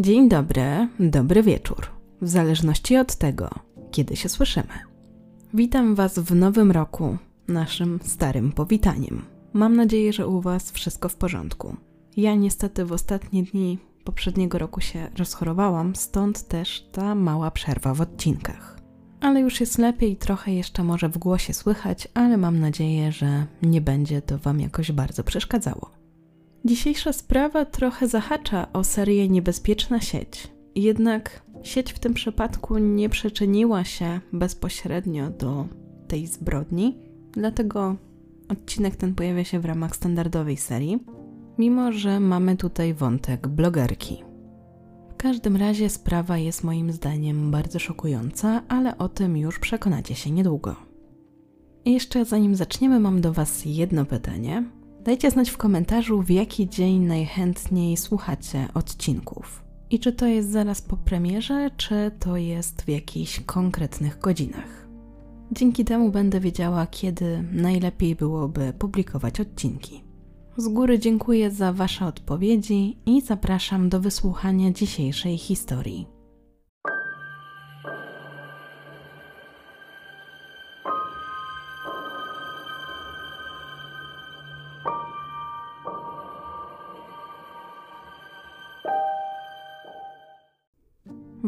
Dzień dobry, dobry wieczór, w zależności od tego, kiedy się słyszymy. Witam Was w nowym roku, naszym starym powitaniem. Mam nadzieję, że u Was wszystko w porządku. Ja niestety w ostatnie dni poprzedniego roku się rozchorowałam, stąd też ta mała przerwa w odcinkach. Ale już jest lepiej, trochę jeszcze może w głosie słychać, ale mam nadzieję, że nie będzie to Wam jakoś bardzo przeszkadzało. Dzisiejsza sprawa trochę zahacza o serię Niebezpieczna sieć. Jednak sieć w tym przypadku nie przyczyniła się bezpośrednio do tej zbrodni, dlatego odcinek ten pojawia się w ramach standardowej serii, mimo że mamy tutaj wątek blogerki. W każdym razie sprawa jest moim zdaniem bardzo szokująca, ale o tym już przekonacie się niedługo. I jeszcze zanim zaczniemy, mam do Was jedno pytanie. Dajcie znać w komentarzu, w jaki dzień najchętniej słuchacie odcinków. I czy to jest zaraz po premierze, czy to jest w jakichś konkretnych godzinach. Dzięki temu będę wiedziała, kiedy najlepiej byłoby publikować odcinki. Z góry dziękuję za Wasze odpowiedzi i zapraszam do wysłuchania dzisiejszej historii.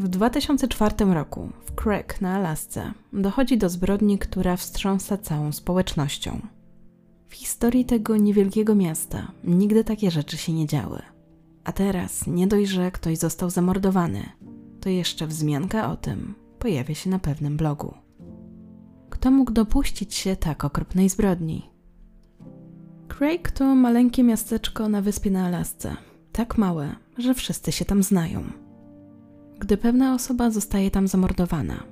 W 2004 roku w Craig na Alasce dochodzi do zbrodni, która wstrząsa całą społecznością. W historii tego niewielkiego miasta nigdy takie rzeczy się nie działy. A teraz nie dość, że ktoś został zamordowany, to jeszcze wzmianka o tym pojawia się na pewnym blogu. Kto mógł dopuścić się tak okropnej zbrodni? Craig to maleńkie miasteczko na wyspie na Alasce. Tak małe, że wszyscy się tam znają. Gdy pewna osoba zostaje tam zamordowana,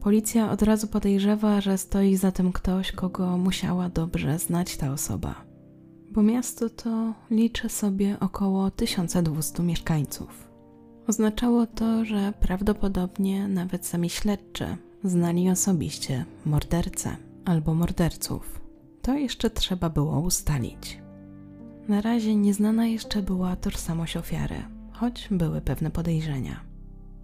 policja od razu podejrzewa, że stoi za tym ktoś, kogo musiała dobrze znać ta osoba. Bo miasto to liczy sobie około 1200 mieszkańców. Oznaczało to, że prawdopodobnie nawet sami śledczy znali osobiście mordercę albo morderców. To jeszcze trzeba było ustalić. Na razie nieznana jeszcze była tożsamość ofiary, choć były pewne podejrzenia.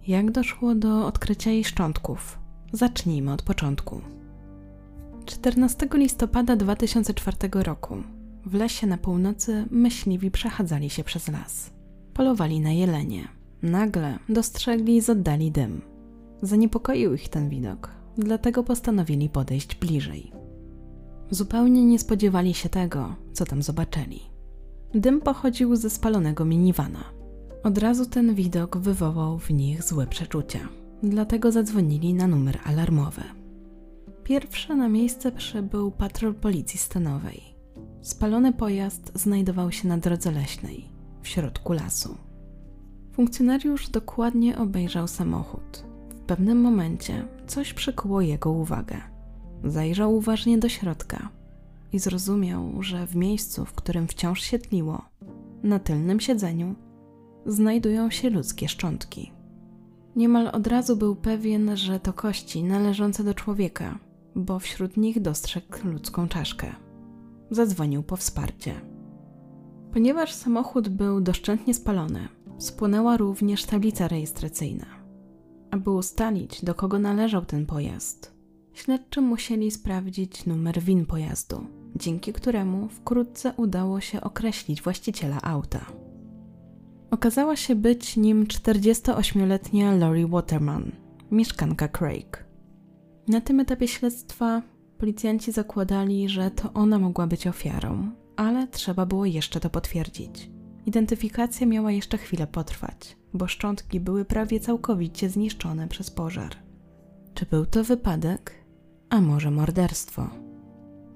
Jak doszło do odkrycia jej szczątków? Zacznijmy od początku. 14 listopada 2004 roku w lesie na północy myśliwi przechadzali się przez las. Polowali na jelenie. Nagle dostrzegli z oddali dym. Zaniepokoił ich ten widok, dlatego postanowili podejść bliżej. Zupełnie nie spodziewali się tego, co tam zobaczyli. Dym pochodził ze spalonego minivana. Od razu ten widok wywołał w nich złe przeczucia, dlatego zadzwonili na numer alarmowy. Pierwszy na miejsce przybył patrol policji stanowej. Spalony pojazd znajdował się na drodze leśnej, w środku lasu. Funkcjonariusz dokładnie obejrzał samochód. W pewnym momencie coś przykuło jego uwagę. Zajrzał uważnie do środka i zrozumiał, że w miejscu, w którym wciąż się tliło, na tylnym siedzeniu, znajdują się ludzkie szczątki. Niemal od razu był pewien, że to kości należące do człowieka, bo wśród nich dostrzegł ludzką czaszkę. Zadzwonił po wsparcie. Ponieważ samochód był doszczętnie spalony, spłonęła również tablica rejestracyjna. Aby ustalić, do kogo należał ten pojazd, śledczy musieli sprawdzić numer WIN pojazdu, dzięki któremu wkrótce udało się określić właściciela auta. Okazała się być nim 48-letnia Lori Waterman, mieszkanka Craig. Na tym etapie śledztwa policjanci zakładali, że to ona mogła być ofiarą, ale trzeba było jeszcze to potwierdzić. Identyfikacja miała jeszcze chwilę potrwać, bo szczątki były prawie całkowicie zniszczone przez pożar. Czy był to wypadek, a może morderstwo?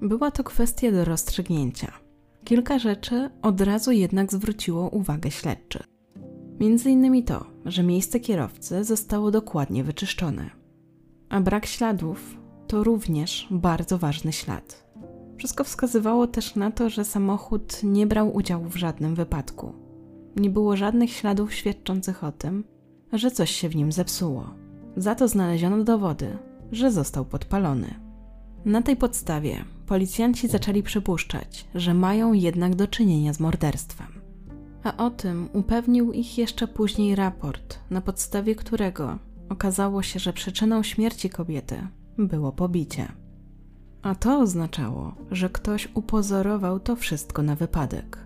Była to kwestia do rozstrzygnięcia. Kilka rzeczy od razu jednak zwróciło uwagę śledczych. Między innymi to, że miejsce kierowcy zostało dokładnie wyczyszczone. A brak śladów to również bardzo ważny ślad. Wszystko wskazywało też na to, że samochód nie brał udziału w żadnym wypadku. Nie było żadnych śladów świadczących o tym, że coś się w nim zepsuło. Za to znaleziono dowody, że został podpalony. Na tej podstawie policjanci zaczęli przypuszczać, że mają jednak do czynienia z morderstwem. A o tym upewnił ich jeszcze później raport, na podstawie którego okazało się, że przyczyną śmierci kobiety było pobicie. A to oznaczało, że ktoś upozorował to wszystko na wypadek.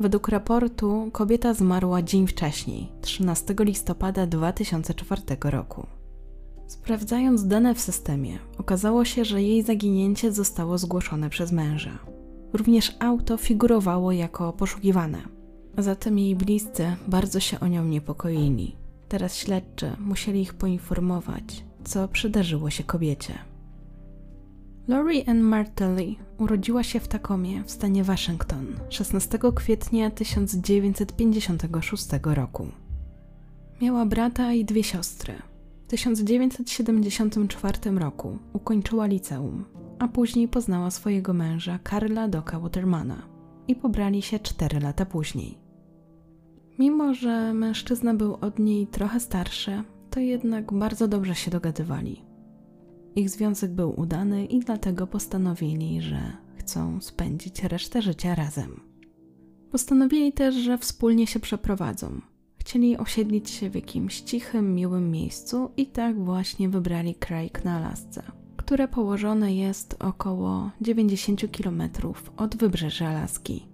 Według raportu kobieta zmarła dzień wcześniej, 13 listopada 2004 roku. Sprawdzając dane w systemie, okazało się, że jej zaginięcie zostało zgłoszone przez męża. Również auto figurowało jako poszukiwane. Zatem jej bliscy bardzo się o nią niepokoili. Teraz śledczy musieli ich poinformować, co przydarzyło się kobiecie. Lori Ann Martelly urodziła się w Takomie w stanie Waszyngton 16 kwietnia 1956 roku. Miała brata i dwie siostry. W 1974 roku ukończyła liceum, a później poznała swojego męża Karla Doka Watermana i pobrali się 4 lata później. Mimo, że mężczyzna był od niej trochę starszy, to jednak bardzo dobrze się dogadywali. Ich związek był udany i dlatego postanowili, że chcą spędzić resztę życia razem. Postanowili też, że wspólnie się przeprowadzą. Chcieli osiedlić się w jakimś cichym, miłym miejscu i tak właśnie wybrali Craig na Alasce, które położone jest około 90 km od wybrzeża Alaski.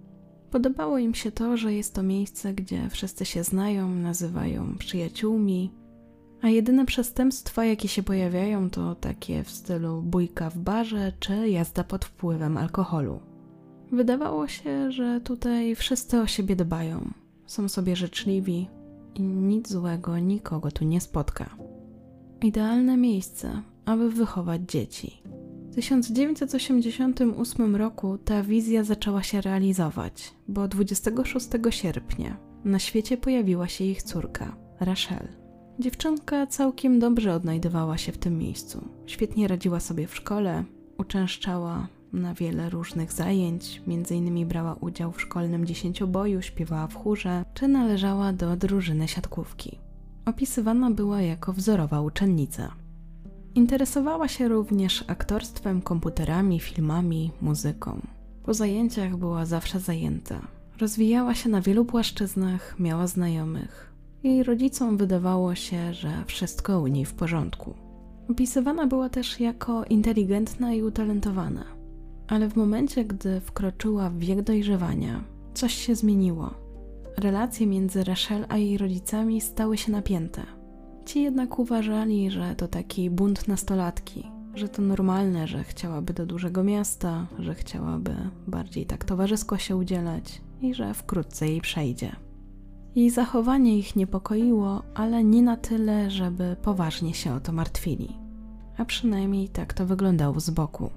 Podobało im się to, że jest to miejsce, gdzie wszyscy się znają, nazywają przyjaciółmi, a jedyne przestępstwa, jakie się pojawiają, to takie w stylu bójka w barze czy jazda pod wpływem alkoholu. Wydawało się, że tutaj wszyscy o siebie dbają, są sobie życzliwi i nic złego nikogo tu nie spotka. Idealne miejsce, aby wychować dzieci. W 1988 roku ta wizja zaczęła się realizować, bo 26 sierpnia na świecie pojawiła się ich córka, Rachel. Dziewczynka całkiem dobrze odnajdywała się w tym miejscu. Świetnie radziła sobie w szkole, uczęszczała na wiele różnych zajęć, innymi brała udział w szkolnym dziesięcioboju, śpiewała w chórze, czy należała do drużyny siatkówki. Opisywana była jako wzorowa uczennica. Interesowała się również aktorstwem, komputerami, filmami, muzyką. Po zajęciach była zawsze zajęta. Rozwijała się na wielu płaszczyznach, miała znajomych. Jej rodzicom wydawało się, że wszystko u niej w porządku. Opisywana była też jako inteligentna i utalentowana, ale w momencie, gdy wkroczyła w wiek dojrzewania, coś się zmieniło. Relacje między Rachel a jej rodzicami stały się napięte. Ci jednak uważali, że to taki bunt nastolatki, że to normalne, że chciałaby do dużego miasta, że chciałaby bardziej tak towarzysko się udzielać i że wkrótce jej przejdzie. Jej zachowanie ich niepokoiło, ale nie na tyle, żeby poważnie się o to martwili. A przynajmniej tak to wyglądało z boku.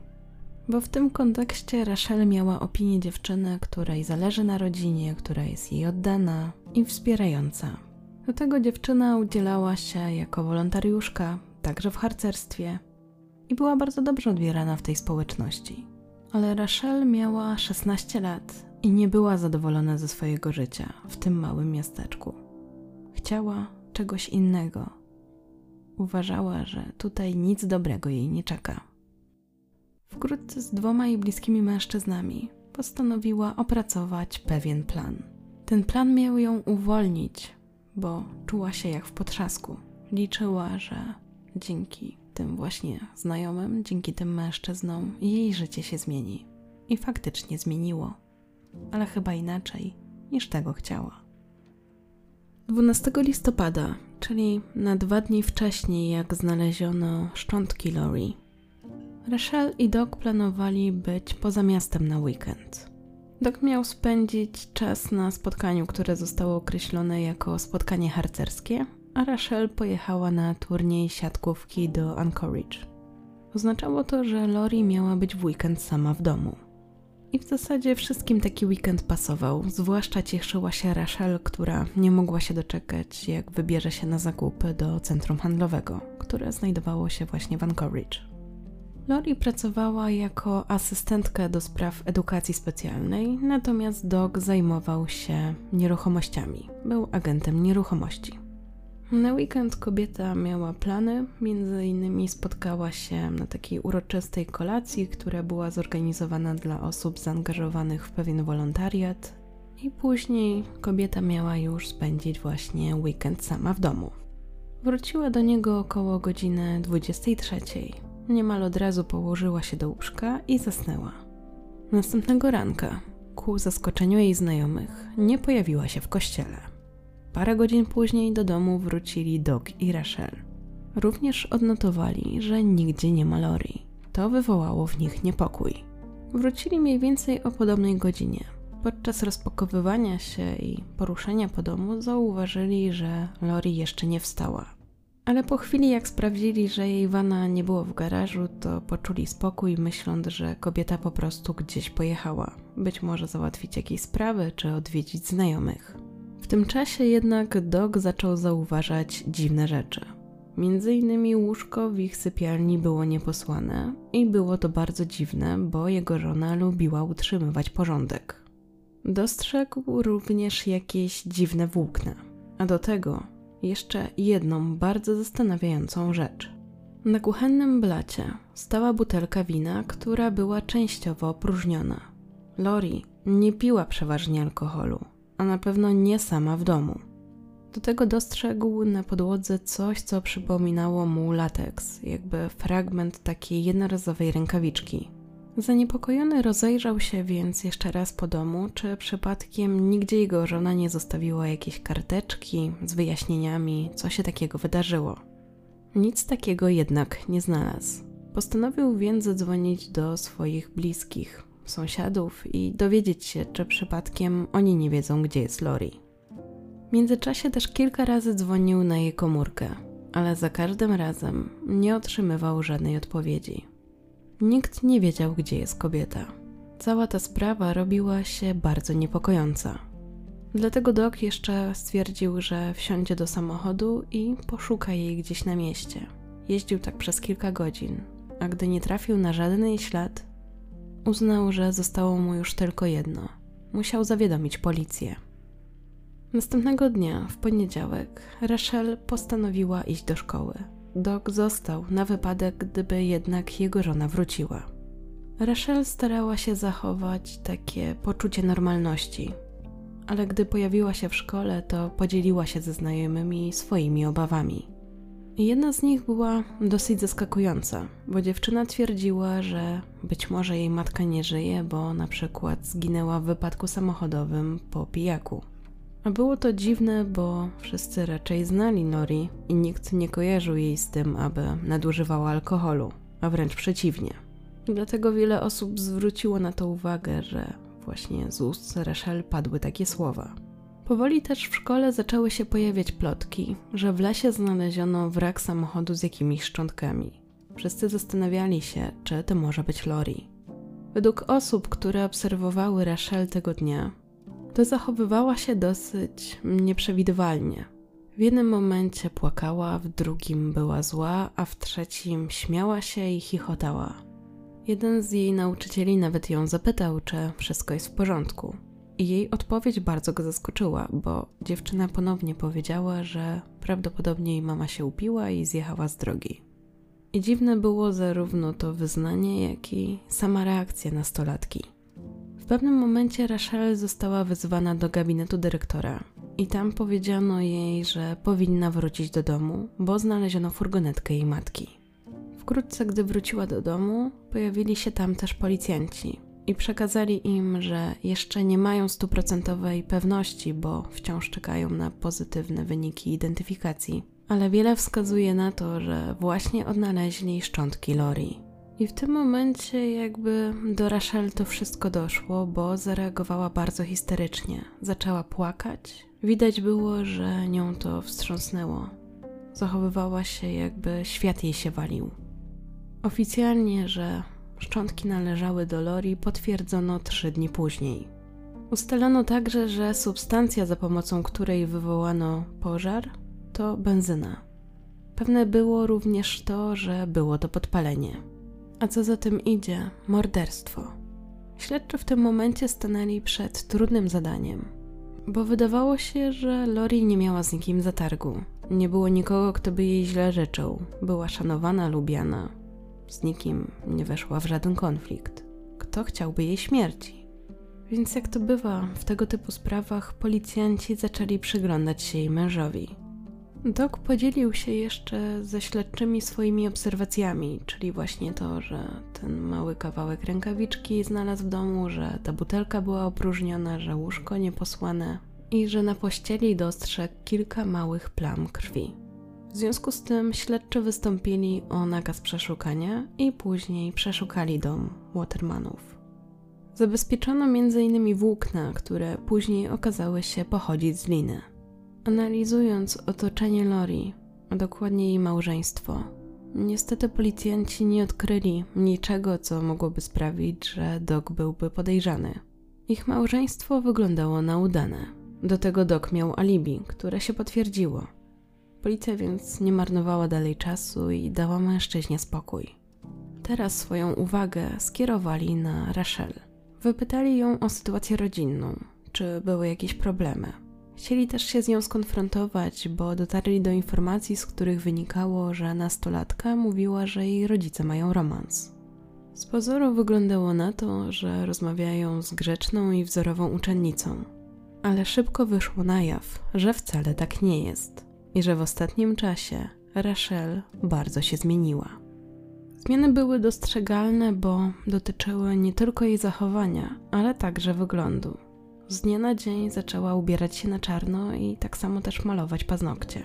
Bo w tym kontekście Rachel miała opinię dziewczyny, której zależy na rodzinie, która jest jej oddana i wspierająca. Do tego dziewczyna udzielała się jako wolontariuszka, także w harcerstwie i była bardzo dobrze odbierana w tej społeczności. Ale Rachel miała 16 lat i nie była zadowolona ze swojego życia w tym małym miasteczku. Chciała czegoś innego. Uważała, że tutaj nic dobrego jej nie czeka. Wkrótce z dwoma jej bliskimi mężczyznami postanowiła opracować pewien plan. Ten plan miał ją uwolnić, bo czuła się jak w potrzasku. Liczyła, że dzięki tym właśnie znajomym, dzięki tym mężczyznom jej życie się zmieni. I faktycznie zmieniło ale chyba inaczej niż tego chciała. 12 listopada, czyli na dwa dni wcześniej, jak znaleziono szczątki Lori, Rachel i Doc planowali być poza miastem na weekend. Doc miał spędzić czas na spotkaniu, które zostało określone jako spotkanie harcerskie, a Rachel pojechała na turniej siatkówki do Anchorage. Oznaczało to, że Lori miała być w weekend sama w domu. I w zasadzie wszystkim taki weekend pasował. Zwłaszcza cieszyła się Rachel, która nie mogła się doczekać, jak wybierze się na zakupy do centrum handlowego, które znajdowało się właśnie w Anchorage. Lori pracowała jako asystentka do spraw edukacji specjalnej, natomiast Doc zajmował się nieruchomościami. Był agentem nieruchomości. Na weekend kobieta miała plany, między innymi spotkała się na takiej uroczystej kolacji, która była zorganizowana dla osób zaangażowanych w pewien wolontariat i później kobieta miała już spędzić właśnie weekend sama w domu. Wróciła do niego około godziny 23. Niemal od razu położyła się do łóżka i zasnęła. Następnego ranka, ku zaskoczeniu jej znajomych, nie pojawiła się w kościele. Parę godzin później do domu wrócili Doc i Rachel. Również odnotowali, że nigdzie nie ma Lori. To wywołało w nich niepokój. Wrócili mniej więcej o podobnej godzinie. Podczas rozpakowywania się i poruszenia po domu zauważyli, że Lori jeszcze nie wstała. Ale po chwili, jak sprawdzili, że jej wana nie było w garażu, to poczuli spokój, myśląc, że kobieta po prostu gdzieś pojechała. Być może załatwić jakieś sprawy czy odwiedzić znajomych. W tym czasie jednak Dog zaczął zauważać dziwne rzeczy. Między innymi łóżko w ich sypialni było nieposłane i było to bardzo dziwne, bo jego żona lubiła utrzymywać porządek. Dostrzegł również jakieś dziwne włókna, a do tego jeszcze jedną bardzo zastanawiającą rzecz. Na kuchennym blacie stała butelka wina, która była częściowo opróżniona. Lori nie piła przeważnie alkoholu, a na pewno nie sama w domu. Do tego dostrzegł na podłodze coś, co przypominało mu lateks, jakby fragment takiej jednorazowej rękawiczki. Zaniepokojony rozejrzał się więc jeszcze raz po domu, czy przypadkiem nigdzie jego żona nie zostawiła jakiejś karteczki z wyjaśnieniami, co się takiego wydarzyło. Nic takiego jednak nie znalazł. Postanowił więc zadzwonić do swoich bliskich, sąsiadów i dowiedzieć się, czy przypadkiem oni nie wiedzą, gdzie jest Lori. W międzyczasie też kilka razy dzwonił na jej komórkę, ale za każdym razem nie otrzymywał żadnej odpowiedzi. Nikt nie wiedział, gdzie jest kobieta. Cała ta sprawa robiła się bardzo niepokojąca. Dlatego Doc jeszcze stwierdził, że wsiądzie do samochodu i poszuka jej gdzieś na mieście. Jeździł tak przez kilka godzin, a gdy nie trafił na żaden jej ślad, uznał, że zostało mu już tylko jedno. Musiał zawiadomić policję. Następnego dnia, w poniedziałek, Rachel postanowiła iść do szkoły. Doc został na wypadek, gdyby jednak jego żona wróciła. Rachel starała się zachować takie poczucie normalności, ale gdy pojawiła się w szkole, to podzieliła się ze znajomymi swoimi obawami. Jedna z nich była dosyć zaskakująca, bo dziewczyna twierdziła, że być może jej matka nie żyje, bo na przykład zginęła w wypadku samochodowym po pijaku. A było to dziwne, bo wszyscy raczej znali Nori i nikt nie kojarzył jej z tym, aby nadużywała alkoholu, a wręcz przeciwnie. Dlatego wiele osób zwróciło na to uwagę, że właśnie z ust Rachel padły takie słowa. Powoli też w szkole zaczęły się pojawiać plotki, że w lesie znaleziono wrak samochodu z jakimiś szczątkami. Wszyscy zastanawiali się, czy to może być Lori. Według osób, które obserwowały Rachel tego dnia, to zachowywała się dosyć nieprzewidywalnie. W jednym momencie płakała, w drugim była zła, a w trzecim śmiała się i chichotała. Jeden z jej nauczycieli nawet ją zapytał, czy wszystko jest w porządku. I jej odpowiedź bardzo go zaskoczyła, bo dziewczyna ponownie powiedziała, że prawdopodobnie jej mama się upiła i zjechała z drogi. I dziwne było zarówno to wyznanie, jak i sama reakcja nastolatki pewnym momencie Rachel została wezwana do gabinetu dyrektora i tam powiedziano jej, że powinna wrócić do domu, bo znaleziono furgonetkę jej matki. Wkrótce, gdy wróciła do domu, pojawili się tam też policjanci i przekazali im, że jeszcze nie mają stuprocentowej pewności, bo wciąż czekają na pozytywne wyniki identyfikacji. Ale wiele wskazuje na to, że właśnie odnaleźli szczątki Lori. I w tym momencie jakby do Rachel to wszystko doszło, bo zareagowała bardzo histerycznie. Zaczęła płakać. Widać było, że nią to wstrząsnęło. Zachowywała się jakby świat jej się walił. Oficjalnie, że szczątki należały do Lori, potwierdzono trzy dni później. Ustalono także, że substancja, za pomocą której wywołano pożar, to benzyna. Pewne było również to, że było to podpalenie. A co za tym idzie, morderstwo. Śledczy w tym momencie stanęli przed trudnym zadaniem, bo wydawało się, że Lori nie miała z nikim zatargu. Nie było nikogo, kto by jej źle życzył. Była szanowana, lubiana. Z nikim nie weszła w żaden konflikt. Kto chciałby jej śmierci? Więc jak to bywa w tego typu sprawach, policjanci zaczęli przyglądać się jej mężowi. Doc podzielił się jeszcze ze śledczymi swoimi obserwacjami, czyli właśnie to, że ten mały kawałek rękawiczki znalazł w domu, że ta butelka była opróżniona, że łóżko nieposłane i że na pościeli dostrzegł kilka małych plam krwi. W związku z tym śledczy wystąpili o nakaz przeszukania i później przeszukali dom Watermanów. Zabezpieczono m.in. włókna, które później okazały się pochodzić z liny. Analizując otoczenie Lori, a dokładnie jej małżeństwo, niestety policjanci nie odkryli niczego, co mogłoby sprawić, że Doc byłby podejrzany. Ich małżeństwo wyglądało na udane. Do tego Doc miał alibi, które się potwierdziło. Policja więc nie marnowała dalej czasu i dała mężczyźnie spokój. Teraz swoją uwagę skierowali na Rachel. Wypytali ją o sytuację rodzinną, czy były jakieś problemy. Chcieli też się z nią skonfrontować, bo dotarli do informacji, z których wynikało, że nastolatka mówiła, że jej rodzice mają romans. Z pozoru wyglądało na to, że rozmawiają z grzeczną i wzorową uczennicą, ale szybko wyszło na jaw, że wcale tak nie jest i że w ostatnim czasie Rachel bardzo się zmieniła. Zmiany były dostrzegalne, bo dotyczyły nie tylko jej zachowania, ale także wyglądu. Z dnia na dzień zaczęła ubierać się na czarno i tak samo też malować paznokcie.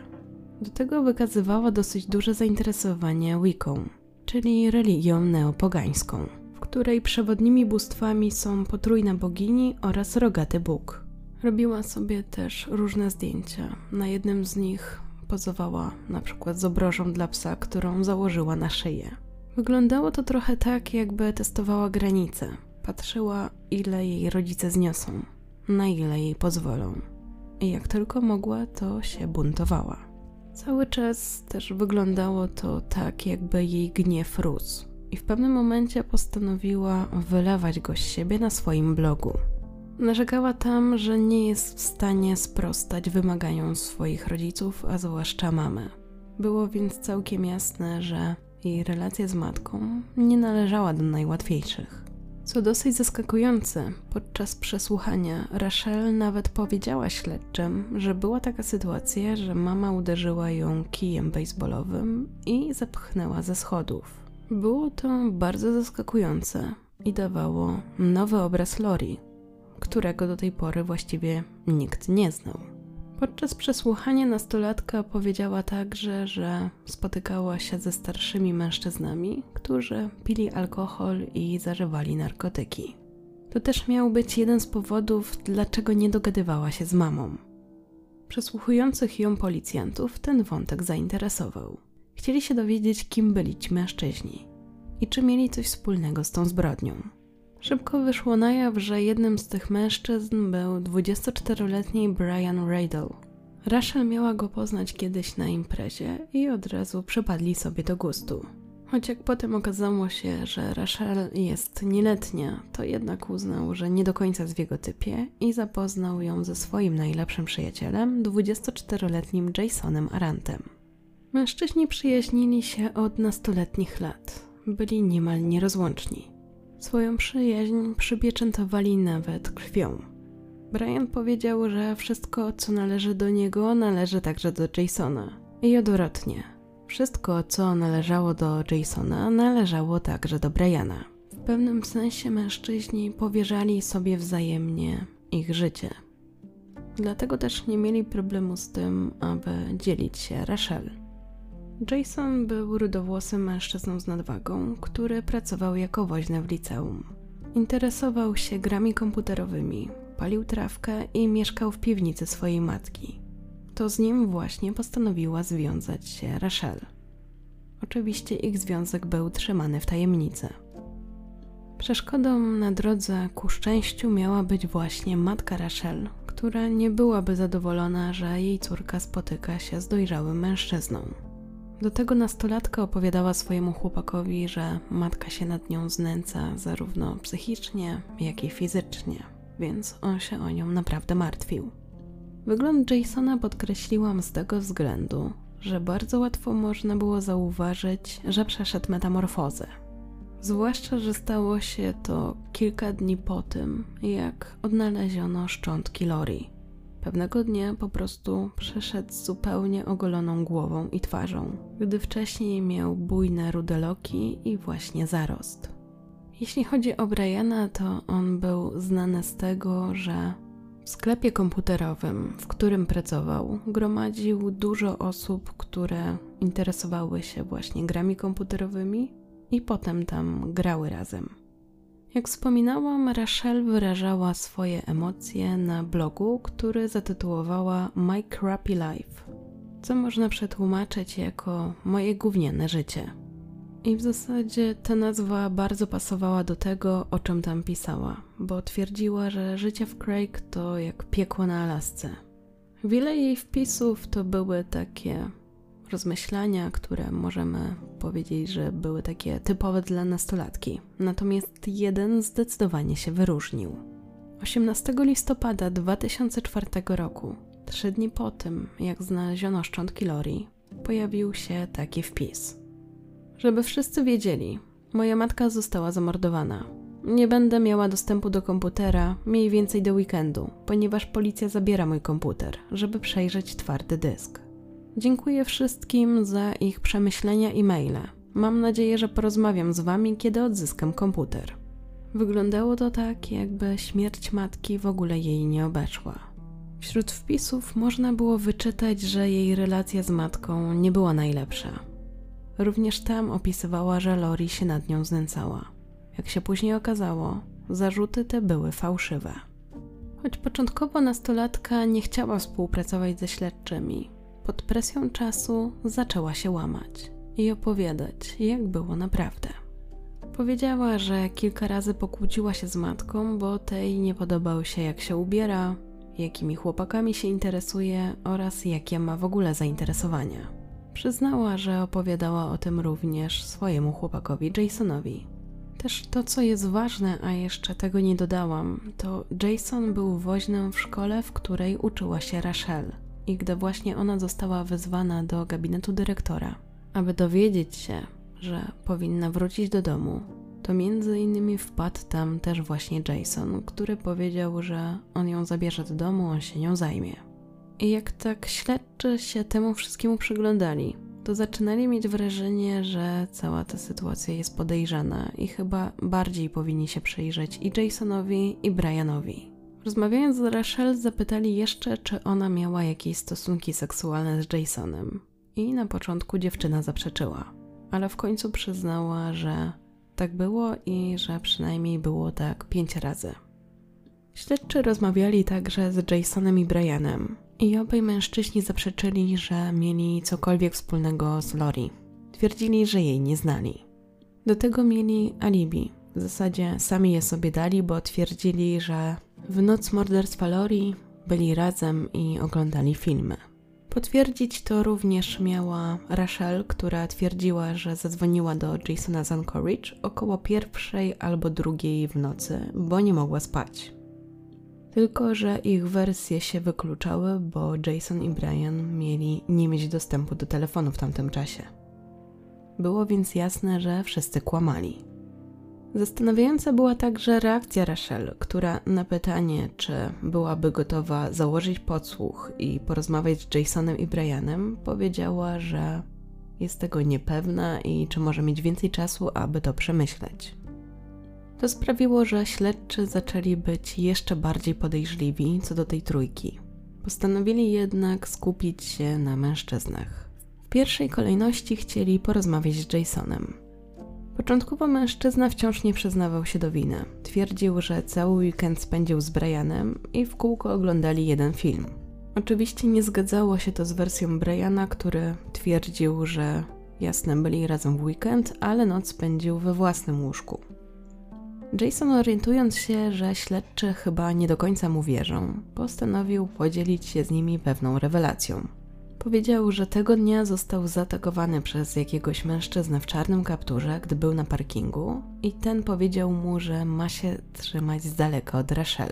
Do tego wykazywała dosyć duże zainteresowanie Wicką, czyli religią neopogańską, w której przewodnimi bóstwami są potrójna bogini oraz rogaty Bóg. Robiła sobie też różne zdjęcia. Na jednym z nich pozowała na przykład z obrożą dla psa, którą założyła na szyję. Wyglądało to trochę tak, jakby testowała granice. Patrzyła, ile jej rodzice zniosą na ile jej pozwolą. I jak tylko mogła, to się buntowała. Cały czas też wyglądało to tak, jakby jej gniew rósł, i w pewnym momencie postanowiła wylewać go z siebie na swoim blogu. Narzekała tam, że nie jest w stanie sprostać wymaganiom swoich rodziców, a zwłaszcza mamy. Było więc całkiem jasne, że jej relacja z matką nie należała do najłatwiejszych. Co dosyć zaskakujące, podczas przesłuchania Rachel nawet powiedziała śledczym, że była taka sytuacja, że mama uderzyła ją kijem baseballowym i zepchnęła ze schodów. Było to bardzo zaskakujące i dawało nowy obraz Lori, którego do tej pory właściwie nikt nie znał. Podczas przesłuchania nastolatka powiedziała także, że spotykała się ze starszymi mężczyznami, którzy pili alkohol i zażywali narkotyki. To też miał być jeden z powodów, dlaczego nie dogadywała się z mamą. Przesłuchujących ją policjantów ten wątek zainteresował. Chcieli się dowiedzieć, kim byli ci mężczyźni i czy mieli coś wspólnego z tą zbrodnią. Szybko wyszło na jaw, że jednym z tych mężczyzn był 24-letni Brian Radel. Rachel miała go poznać kiedyś na imprezie i od razu przypadli sobie do gustu. Choć jak potem okazało się, że Rachel jest nieletnia, to jednak uznał, że nie do końca w jego typie i zapoznał ją ze swoim najlepszym przyjacielem, 24-letnim Jasonem Arantem. Mężczyźni przyjaźnili się od nastoletnich lat. Byli niemal nierozłączni. Swoją przyjaźń przypieczętowali nawet krwią. Brian powiedział, że wszystko, co należy do niego, należy także do Jasona. I odwrotnie. Wszystko, co należało do Jasona, należało także do Briana. W pewnym sensie mężczyźni powierzali sobie wzajemnie ich życie. Dlatego też nie mieli problemu z tym, aby dzielić się Rachel. Jason był rudowłosym mężczyzną z nadwagą, który pracował jako woźny w liceum. Interesował się grami komputerowymi, palił trawkę i mieszkał w piwnicy swojej matki. To z nim właśnie postanowiła związać się Rachel. Oczywiście ich związek był trzymany w tajemnicy. Przeszkodą na drodze ku szczęściu miała być właśnie matka Rachel, która nie byłaby zadowolona, że jej córka spotyka się z dojrzałym mężczyzną. Do tego nastolatka opowiadała swojemu chłopakowi, że matka się nad nią znęca zarówno psychicznie, jak i fizycznie, więc on się o nią naprawdę martwił. Wygląd Jasona podkreśliłam z tego względu, że bardzo łatwo można było zauważyć, że przeszedł metamorfozę. Zwłaszcza, że stało się to kilka dni po tym, jak odnaleziono szczątki Lori. Pewnego dnia po prostu przeszedł z zupełnie ogoloną głową i twarzą, gdy wcześniej miał bujne rude loki i właśnie zarost. Jeśli chodzi o Briana, to on był znany z tego, że w sklepie komputerowym, w którym pracował, gromadził dużo osób, które interesowały się właśnie grami komputerowymi i potem tam grały razem. Jak wspominałam, Rachel wyrażała swoje emocje na blogu, który zatytułowała My Crappy Life, co można przetłumaczyć jako moje gówniane życie. I w zasadzie ta nazwa bardzo pasowała do tego, o czym tam pisała, bo twierdziła, że życie w Craig to jak piekło na Alasce. Wiele jej wpisów to były takie rozmyślania, które możemy powiedzieć, że były takie typowe dla nastolatki. Natomiast jeden zdecydowanie się wyróżnił. 18 listopada 2004 roku, trzy dni po tym, jak znaleziono szczątki Lori, pojawił się taki wpis. Żeby wszyscy wiedzieli, moja matka została zamordowana. Nie będę miała dostępu do komputera mniej więcej do weekendu, ponieważ policja zabiera mój komputer, żeby przejrzeć twardy dysk. Dziękuję wszystkim za ich przemyślenia i maile. Mam nadzieję, że porozmawiam z wami, kiedy odzyskam komputer. Wyglądało to tak, jakby śmierć matki w ogóle jej nie obeszła. Wśród wpisów można było wyczytać, że jej relacja z matką nie była najlepsza. Również tam opisywała, że Lori się nad nią znęcała. Jak się później okazało, zarzuty te były fałszywe. Choć początkowo nastolatka nie chciała współpracować ze śledczymi, pod presją czasu zaczęła się łamać i opowiadać, jak było naprawdę. Powiedziała, że kilka razy pokłóciła się z matką, bo tej nie podobał się, jak się ubiera, jakimi chłopakami się interesuje oraz jakie ma w ogóle zainteresowania. Przyznała, że opowiadała o tym również swojemu chłopakowi Jasonowi. Też to, co jest ważne, a jeszcze tego nie dodałam, to Jason był woźnym w szkole, w której uczyła się Rachel – i gdy właśnie ona została wezwana do gabinetu dyrektora, aby dowiedzieć się, że powinna wrócić do domu, to między innymi wpadł tam też właśnie Jason, który powiedział, że on ją zabierze do domu, on się nią zajmie. I jak tak śledczy się temu wszystkiemu przyglądali, to zaczynali mieć wrażenie, że cała ta sytuacja jest podejrzana i chyba bardziej powinni się przyjrzeć i Jasonowi, i Brianowi. Rozmawiając z Rachel, zapytali jeszcze, czy ona miała jakieś stosunki seksualne z Jasonem. I na początku dziewczyna zaprzeczyła, ale w końcu przyznała, że tak było i że przynajmniej było tak pięć razy. Śledczy rozmawiali także z Jasonem i Brianem, i obaj mężczyźni zaprzeczyli, że mieli cokolwiek wspólnego z Lori. Twierdzili, że jej nie znali. Do tego mieli alibi. W zasadzie sami je sobie dali, bo twierdzili, że w noc morderstwa Lori byli razem i oglądali filmy. Potwierdzić to również miała Rachel, która twierdziła, że zadzwoniła do Jasona Zankoridge około pierwszej albo drugiej w nocy, bo nie mogła spać. Tylko, że ich wersje się wykluczały, bo Jason i Brian mieli nie mieć dostępu do telefonu w tamtym czasie. Było więc jasne, że wszyscy kłamali. Zastanawiająca była także reakcja Rachel, która na pytanie, czy byłaby gotowa założyć podsłuch i porozmawiać z Jasonem i Brianem, powiedziała, że jest tego niepewna i czy może mieć więcej czasu, aby to przemyśleć. To sprawiło, że śledczy zaczęli być jeszcze bardziej podejrzliwi co do tej trójki. Postanowili jednak skupić się na mężczyznach. W pierwszej kolejności chcieli porozmawiać z Jasonem. Początkowo mężczyzna wciąż nie przyznawał się do winy. Twierdził, że cały weekend spędził z Brianem i w kółko oglądali jeden film. Oczywiście nie zgadzało się to z wersją Briana, który twierdził, że jasne byli razem w weekend, ale noc spędził we własnym łóżku. Jason, orientując się, że śledczy chyba nie do końca mu wierzą, postanowił podzielić się z nimi pewną rewelacją. Powiedział, że tego dnia został zaatakowany przez jakiegoś mężczyznę w czarnym kapturze, gdy był na parkingu, i ten powiedział mu, że ma się trzymać z daleka od Rachel.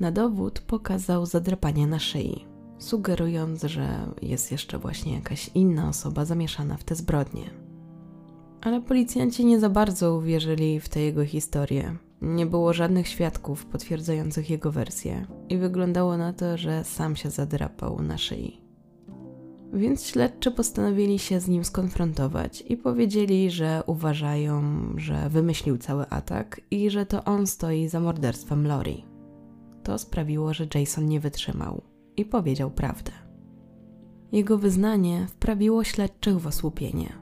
Na dowód pokazał zadrapanie na szyi, sugerując, że jest jeszcze właśnie jakaś inna osoba zamieszana w te zbrodnie. Ale policjanci nie za bardzo uwierzyli w tę jego historię. Nie było żadnych świadków potwierdzających jego wersję i wyglądało na to, że sam się zadrapał na szyi. Więc śledczy postanowili się z nim skonfrontować i powiedzieli, że uważają, że wymyślił cały atak i że to on stoi za morderstwem Lori. To sprawiło, że Jason nie wytrzymał i powiedział prawdę. Jego wyznanie wprawiło śledczych w osłupienie,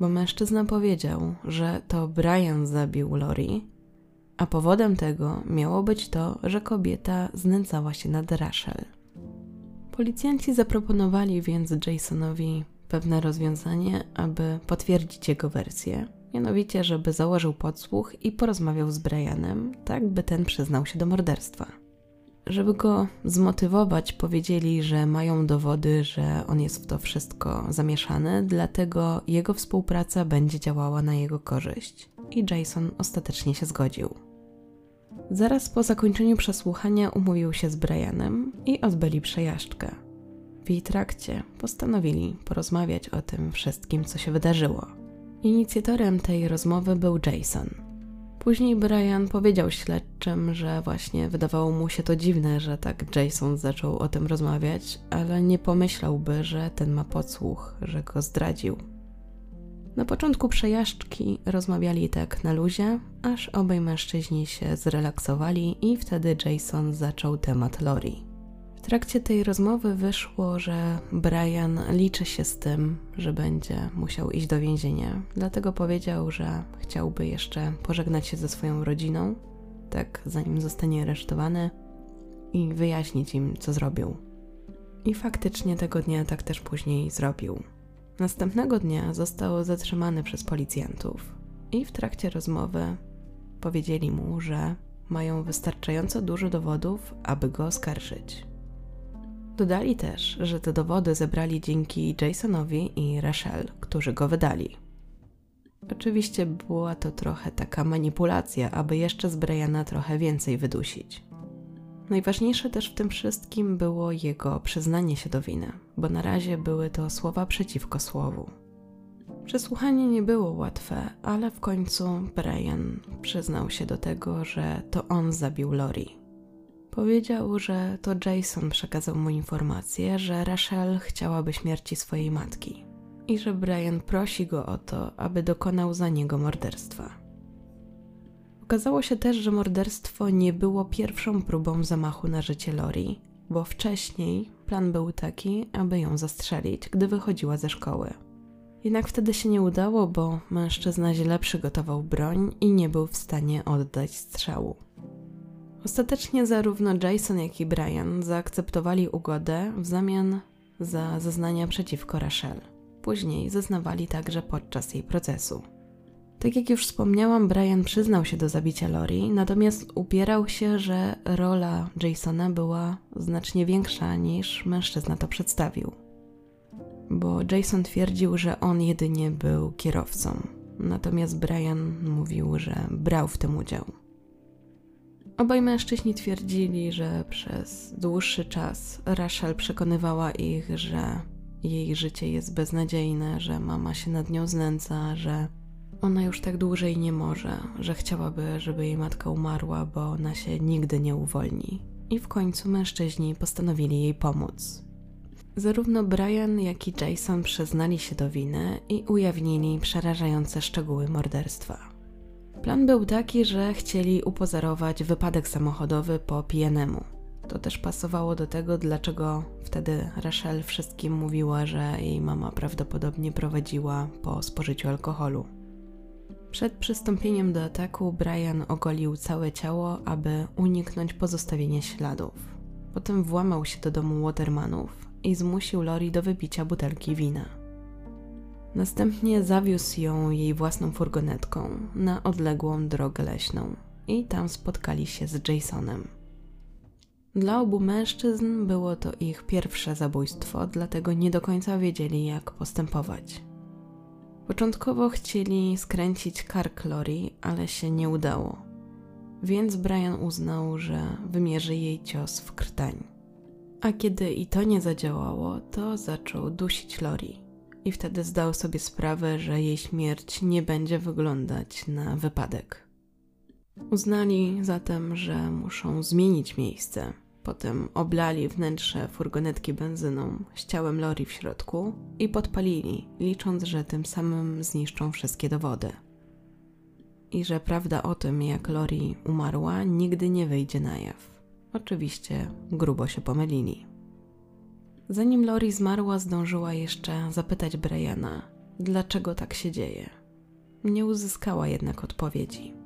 bo mężczyzna powiedział, że to Brian zabił Lori, a powodem tego miało być to, że kobieta znęcała się nad Rachel. Policjanci zaproponowali więc Jasonowi pewne rozwiązanie, aby potwierdzić jego wersję, mianowicie, żeby założył podsłuch i porozmawiał z Brianem, tak by ten przyznał się do morderstwa. Żeby go zmotywować, powiedzieli, że mają dowody, że on jest w to wszystko zamieszany, dlatego jego współpraca będzie działała na jego korzyść. I Jason ostatecznie się zgodził. Zaraz po zakończeniu przesłuchania umówił się z Brianem i odbyli przejażdżkę. W jej trakcie postanowili porozmawiać o tym wszystkim, co się wydarzyło. Inicjatorem tej rozmowy był Jason. Później Brian powiedział śledczym, że właśnie wydawało mu się to dziwne, że tak Jason zaczął o tym rozmawiać, ale nie pomyślałby, że ten ma podsłuch, że go zdradził. Na początku przejażdżki rozmawiali tak na luzie, aż obaj mężczyźni się zrelaksowali i wtedy Jason zaczął temat Lori. W trakcie tej rozmowy wyszło, że Brian liczy się z tym, że będzie musiał iść do więzienia, dlatego powiedział, że chciałby jeszcze pożegnać się ze swoją rodziną, tak zanim zostanie aresztowany i wyjaśnić im, co zrobił. I faktycznie tego dnia tak też później zrobił. Następnego dnia został zatrzymany przez policjantów i w trakcie rozmowy powiedzieli mu, że mają wystarczająco dużo dowodów, aby go oskarżyć. Dodali też, że te dowody zebrali dzięki Jasonowi i Rachel, którzy go wydali. Oczywiście była to trochę taka manipulacja, aby jeszcze z Briana trochę więcej wydusić. Najważniejsze też w tym wszystkim było jego przyznanie się do winy, bo na razie były to słowa przeciwko słowu. Przesłuchanie nie było łatwe, ale w końcu Brian przyznał się do tego, że to on zabił Lori. Powiedział, że to Jason przekazał mu informację, że Rachel chciałaby śmierci swojej matki i że Brian prosi go o to, aby dokonał za niego morderstwa. Okazało się też, że morderstwo nie było pierwszą próbą zamachu na życie Lori, bo wcześniej plan był taki, aby ją zastrzelić, gdy wychodziła ze szkoły. Jednak wtedy się nie udało, bo mężczyzna źle przygotował broń i nie był w stanie oddać strzału. Ostatecznie zarówno Jason, jak i Brian zaakceptowali ugodę w zamian za zeznania przeciwko Rachel. Później zeznawali także podczas jej procesu. Tak jak już wspomniałam, Brian przyznał się do zabicia Lori, natomiast upierał się, że rola Jasona była znacznie większa niż mężczyzna to przedstawił. Bo Jason twierdził, że on jedynie był kierowcą, natomiast Brian mówił, że brał w tym udział. Obaj mężczyźni twierdzili, że przez dłuższy czas Rachel przekonywała ich, że jej życie jest beznadziejne, że mama się nad nią znęca, że ona już tak dłużej nie może, że chciałaby, żeby jej matka umarła, bo ona się nigdy nie uwolni. I w końcu mężczyźni postanowili jej pomóc. Zarówno Brian, jak i Jason przyznali się do winy i ujawnili przerażające szczegóły morderstwa. Plan był taki, że chcieli upozorować wypadek samochodowy po pijanemu. To też pasowało do tego, dlaczego wtedy Rachel wszystkim mówiła, że jej mama prawdopodobnie prowadziła po spożyciu alkoholu. Przed przystąpieniem do ataku Brian ogolił całe ciało, aby uniknąć pozostawienia śladów. Potem włamał się do domu Watermanów i zmusił Lori do wypicia butelki wina. Następnie zawiózł ją jej własną furgonetką na odległą drogę leśną i tam spotkali się z Jasonem. Dla obu mężczyzn było to ich pierwsze zabójstwo, dlatego nie do końca wiedzieli, jak postępować. Początkowo chcieli skręcić kark Lori, ale się nie udało. Więc Brian uznał, że wymierzy jej cios w krtań. A kiedy i to nie zadziałało, to zaczął dusić Lori. i wtedy zdał sobie sprawę, że jej śmierć nie będzie wyglądać na wypadek. Uznali zatem, że muszą zmienić miejsce. Potem oblali wnętrze furgonetki benzyną z ciałem Lori w środku i podpalili, licząc, że tym samym zniszczą wszystkie dowody. I że prawda o tym, jak Lori umarła, nigdy nie wyjdzie na jaw. Oczywiście grubo się pomylili. Zanim Lori zmarła, zdążyła jeszcze zapytać Briana, dlaczego tak się dzieje. Nie uzyskała jednak odpowiedzi.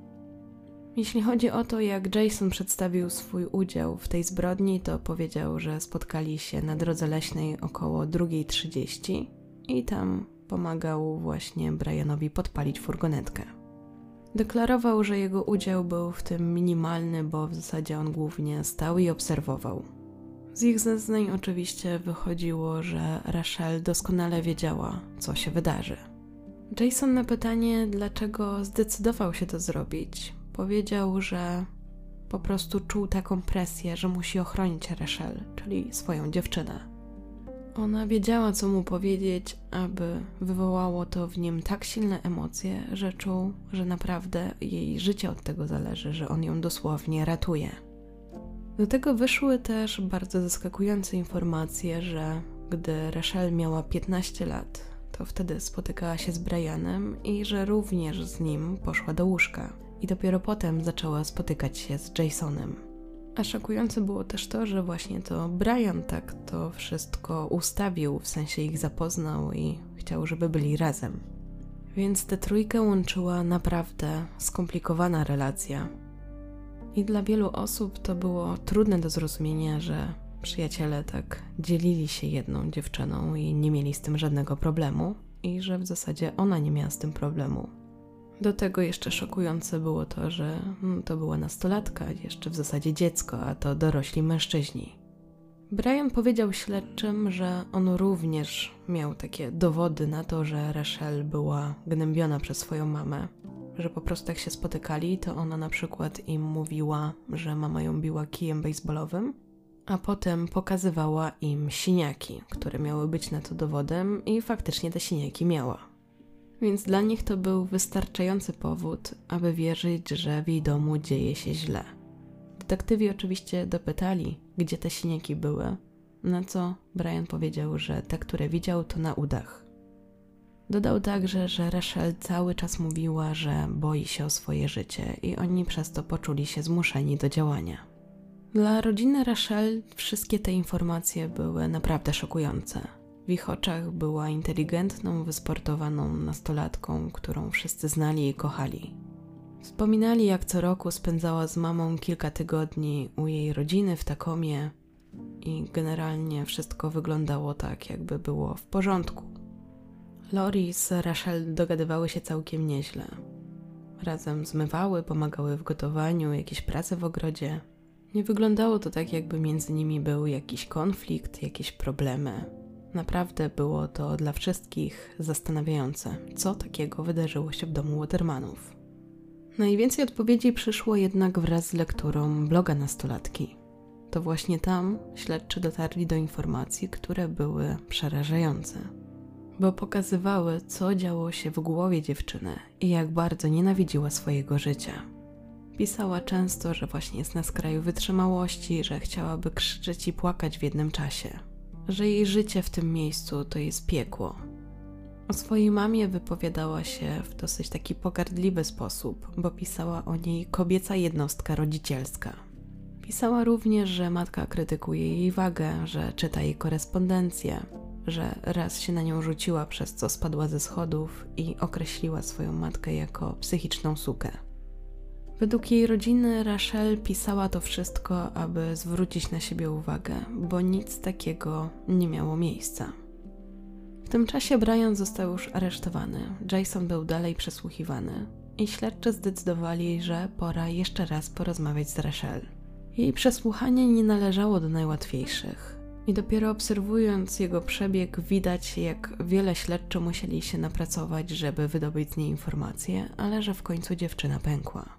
Jeśli chodzi o to, jak Jason przedstawił swój udział w tej zbrodni, to powiedział, że spotkali się na drodze leśnej około 2.30 i tam pomagał właśnie Brianowi podpalić furgonetkę. Deklarował, że jego udział był w tym minimalny, bo w zasadzie on głównie stał i obserwował. Z ich zeznań oczywiście wychodziło, że Rachel doskonale wiedziała, co się wydarzy. Jason na pytanie, dlaczego zdecydował się to zrobić, powiedział, że po prostu czuł taką presję, że musi ochronić Rachel, czyli swoją dziewczynę. Ona wiedziała, co mu powiedzieć, aby wywołało to w nim tak silne emocje, że czuł, że naprawdę jej życie od tego zależy, że on ją dosłownie ratuje. Do tego wyszły też bardzo zaskakujące informacje, że gdy Rachel miała 15 lat, to wtedy spotykała się z Brianem i że również z nim poszła do łóżka. I dopiero potem zaczęła spotykać się z Jasonem. A szokujące było też to, że właśnie to Brian tak to wszystko ustawił, w sensie ich zapoznał i chciał, żeby byli razem. Więc tę trójkę łączyła naprawdę skomplikowana relacja, i dla wielu osób to było trudne do zrozumienia, że przyjaciele tak dzielili się jedną dziewczyną i nie mieli z tym żadnego problemu, i że w zasadzie ona nie miała z tym problemu. Do tego jeszcze szokujące było to, że mm, to była nastolatka, jeszcze w zasadzie dziecko, a to dorośli mężczyźni. Brian powiedział śledczym, że on również miał takie dowody na to, że Rachel była gnębiona przez swoją mamę że po prostu jak się spotykali, to ona na przykład im mówiła, że mama ją biła kijem baseballowym, a potem pokazywała im siniaki, które miały być na to dowodem i faktycznie te siniaki miała. Więc dla nich to był wystarczający powód, aby wierzyć, że w jej domu dzieje się źle. Detektywi oczywiście dopytali, gdzie te siniaki były, na co Brian powiedział, że te, które widział, to na udach. Dodał także, że Rachel cały czas mówiła, że boi się o swoje życie i oni przez to poczuli się zmuszeni do działania. Dla rodziny Rachel wszystkie te informacje były naprawdę szokujące. W ich oczach była inteligentną, wysportowaną nastolatką, którą wszyscy znali i kochali. Wspominali, jak co roku spędzała z mamą kilka tygodni u jej rodziny w Takomie i generalnie wszystko wyglądało tak, jakby było w porządku. Lori z Rachel dogadywały się całkiem nieźle. Razem zmywały, pomagały w gotowaniu, jakieś prace w ogrodzie. Nie wyglądało to tak, jakby między nimi był jakiś konflikt, jakieś problemy. Naprawdę było to dla wszystkich zastanawiające, co takiego wydarzyło się w domu Watermanów. Najwięcej odpowiedzi przyszło jednak wraz z lekturą bloga nastolatki. To właśnie tam śledczy dotarli do informacji, które były przerażające bo pokazywały, co działo się w głowie dziewczyny i jak bardzo nienawidziła swojego życia. Pisała często, że właśnie jest na skraju wytrzymałości, że chciałaby krzyczeć i płakać w jednym czasie, że jej życie w tym miejscu to jest piekło. O swojej mamie wypowiadała się w dosyć taki pogardliwy sposób, bo pisała o niej kobieca jednostka rodzicielska. Pisała również, że matka krytykuje jej wagę, że czyta jej korespondencję, że raz się na nią rzuciła, przez co spadła ze schodów i określiła swoją matkę jako psychiczną sukę. Według jej rodziny Rachel pisała to wszystko, aby zwrócić na siebie uwagę, bo nic takiego nie miało miejsca. W tym czasie Brian został już aresztowany, Jason był dalej przesłuchiwany i śledczy zdecydowali, że pora jeszcze raz porozmawiać z Rachel. Jej przesłuchanie nie należało do najłatwiejszych. I dopiero obserwując jego przebieg, widać, jak wiele śledczy musieli się napracować, żeby wydobyć z niej informacje, ale że w końcu dziewczyna pękła.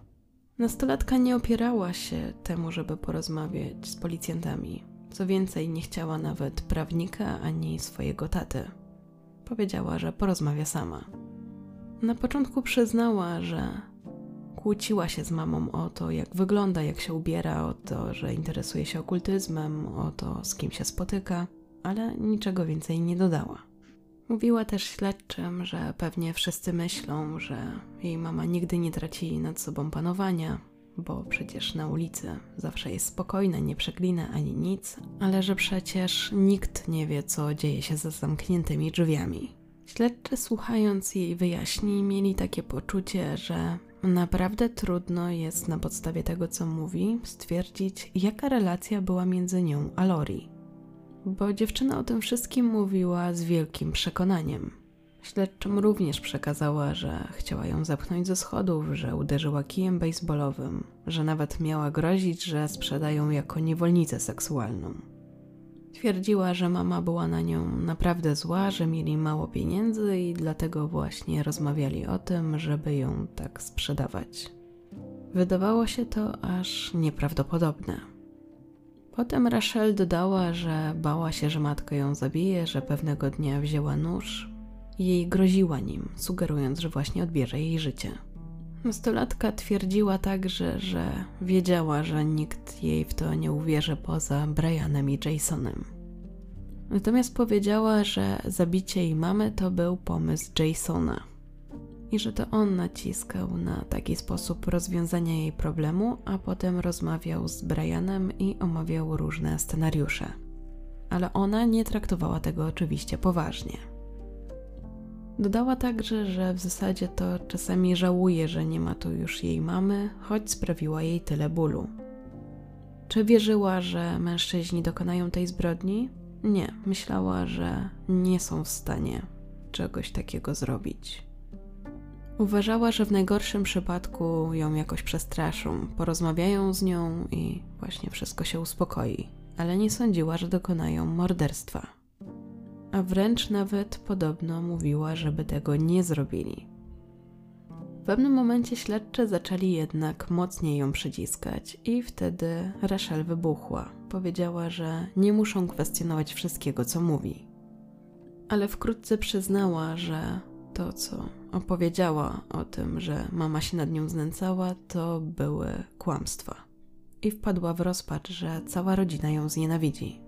Nastolatka nie opierała się temu, żeby porozmawiać z policjantami. Co więcej, nie chciała nawet prawnika ani swojego taty. Powiedziała, że porozmawia sama. Na początku przyznała, że kłóciła się z mamą o to, jak wygląda, jak się ubiera, o to, że interesuje się okultyzmem, o to, z kim się spotyka, ale niczego więcej nie dodała. Mówiła też śledczym, że pewnie wszyscy myślą, że jej mama nigdy nie traci nad sobą panowania, bo przecież na ulicy zawsze jest spokojna, nie przeklina ani nic, ale że przecież nikt nie wie, co dzieje się za zamkniętymi drzwiami. Śledczy, słuchając jej wyjaśnień, mieli takie poczucie, że naprawdę trudno jest na podstawie tego, co mówi, stwierdzić, jaka relacja była między nią a Lori. Bo dziewczyna o tym wszystkim mówiła z wielkim przekonaniem. Śledczym również przekazała, że chciała ją zepchnąć ze schodów, że uderzyła kijem baseballowym, że nawet miała grozić, że sprzedają jako niewolnicę seksualną. Twierdziła, że mama była na nią naprawdę zła, że mieli mało pieniędzy i dlatego właśnie rozmawiali o tym, żeby ją tak sprzedawać. Wydawało się to aż nieprawdopodobne. Potem Rachel dodała, że bała się, że matka ją zabije, że pewnego dnia wzięła nóż i jej groziła nim, sugerując, że właśnie odbierze jej życie. Nastolatka twierdziła także, że wiedziała, że nikt jej w to nie uwierzy poza Brianem i Jasonem. Natomiast powiedziała, że zabicie jej mamy to był pomysł Jasona i że to on naciskał na taki sposób rozwiązania jej problemu, a potem rozmawiał z Brianem i omawiał różne scenariusze. Ale ona nie traktowała tego oczywiście poważnie. Dodała także, że w zasadzie to czasami żałuje, że nie ma tu już jej mamy, choć sprawiła jej tyle bólu. Czy wierzyła, że mężczyźni dokonają tej zbrodni? Nie, myślała, że nie są w stanie czegoś takiego zrobić. Uważała, że w najgorszym przypadku ją jakoś przestraszą, porozmawiają z nią i właśnie wszystko się uspokoi, ale nie sądziła, że dokonają morderstwa a wręcz nawet podobno mówiła, żeby tego nie zrobili. W pewnym momencie śledcze zaczęli jednak mocniej ją przyciskać i wtedy Rachel wybuchła. Powiedziała, że nie muszą kwestionować wszystkiego, co mówi. Ale wkrótce przyznała, że to, co opowiedziała o tym, że mama się nad nią znęcała, to były kłamstwa. I wpadła w rozpacz, że cała rodzina ją znienawidzi.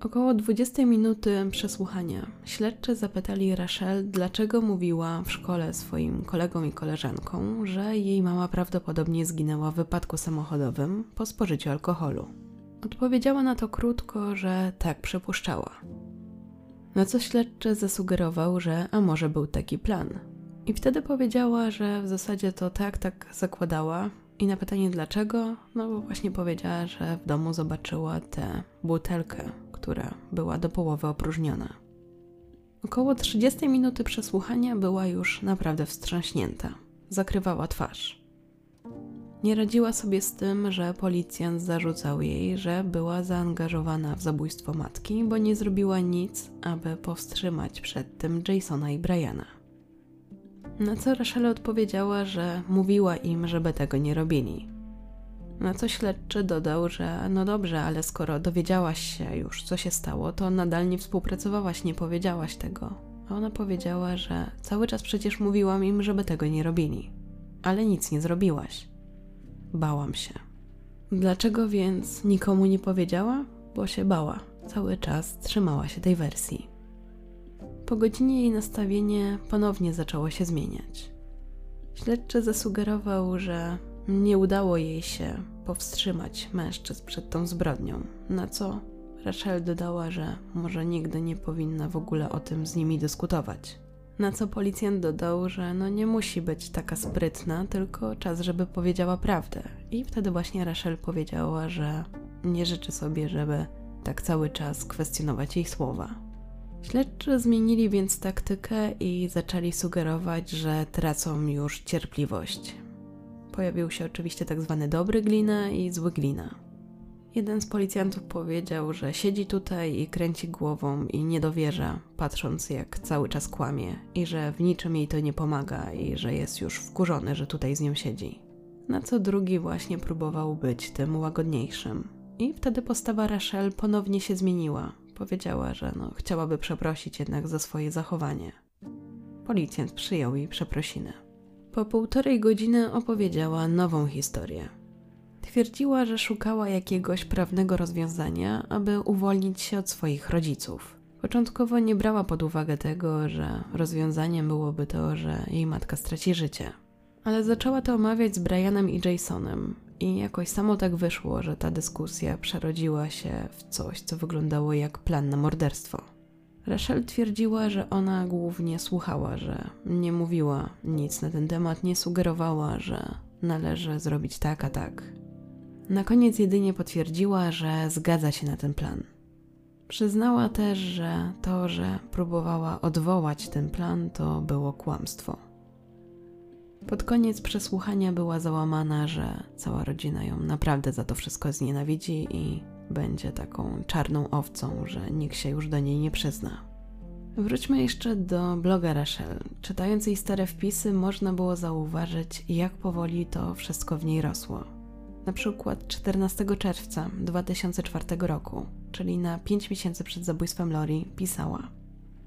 Około 20 minuty przesłuchania śledczy zapytali Rachel, dlaczego mówiła w szkole swoim kolegom i koleżankom, że jej mama prawdopodobnie zginęła w wypadku samochodowym po spożyciu alkoholu. Odpowiedziała na to krótko, że tak przypuszczała. Na co śledczy zasugerował, że a może był taki plan. I wtedy powiedziała, że w zasadzie to tak, tak zakładała, i na pytanie dlaczego, no bo właśnie powiedziała, że w domu zobaczyła tę butelkę która była do połowy opróżniona. Około 30 minuty przesłuchania była już naprawdę wstrząśnięta. Zakrywała twarz. Nie radziła sobie z tym, że policjant zarzucał jej, że była zaangażowana w zabójstwo matki, bo nie zrobiła nic, aby powstrzymać przed tym Jasona i Briana. Na co Rachel odpowiedziała, że mówiła im, żeby tego nie robili, na co śledczy dodał, że no dobrze, ale skoro dowiedziałaś się już, co się stało, to nadal nie współpracowałaś, nie powiedziałaś tego. A ona powiedziała, że cały czas przecież mówiłam im, żeby tego nie robili. Ale nic nie zrobiłaś. Bałam się. Dlaczego więc nikomu nie powiedziała? Bo się bała. Cały czas trzymała się tej wersji. Po godzinie jej nastawienie ponownie zaczęło się zmieniać. Śledczy zasugerował, że nie udało jej się powstrzymać mężczyzn przed tą zbrodnią, na co Rachel dodała, że może nigdy nie powinna w ogóle o tym z nimi dyskutować. Na co policjant dodał, że no nie musi być taka sprytna, tylko czas, żeby powiedziała prawdę. I wtedy właśnie Rachel powiedziała, że nie życzy sobie, żeby tak cały czas kwestionować jej słowa. Śledczy zmienili więc taktykę i zaczęli sugerować, że tracą już cierpliwość, Pojawił się oczywiście tak zwany dobry glina i zły glina. Jeden z policjantów powiedział, że siedzi tutaj i kręci głową i nie dowierza, patrząc jak cały czas kłamie i że w niczym jej to nie pomaga i że jest już wkurzony, że tutaj z nią siedzi. Na co drugi właśnie próbował być tym łagodniejszym. I wtedy postawa Rachel ponownie się zmieniła. Powiedziała, że no, chciałaby przeprosić jednak za swoje zachowanie. Policjant przyjął jej przeprosiny. Po półtorej godziny opowiedziała nową historię. Twierdziła, że szukała jakiegoś prawnego rozwiązania, aby uwolnić się od swoich rodziców. Początkowo nie brała pod uwagę tego, że rozwiązaniem byłoby to, że jej matka straci życie. Ale zaczęła to omawiać z Brianem i Jasonem, i jakoś samo tak wyszło, że ta dyskusja przerodziła się w coś, co wyglądało jak plan na morderstwo. Rachel twierdziła, że ona głównie słuchała, że nie mówiła nic na ten temat, nie sugerowała, że należy zrobić tak a tak. Na koniec jedynie potwierdziła, że zgadza się na ten plan. Przyznała też, że to, że próbowała odwołać ten plan, to było kłamstwo. Pod koniec przesłuchania była załamana, że cała rodzina ją naprawdę za to wszystko znienawidzi i będzie taką czarną owcą, że nikt się już do niej nie przyzna. Wróćmy jeszcze do bloga Rachel. Czytając jej stare wpisy, można było zauważyć, jak powoli to wszystko w niej rosło. Na przykład 14 czerwca 2004 roku, czyli na 5 miesięcy przed zabójstwem Lori, pisała: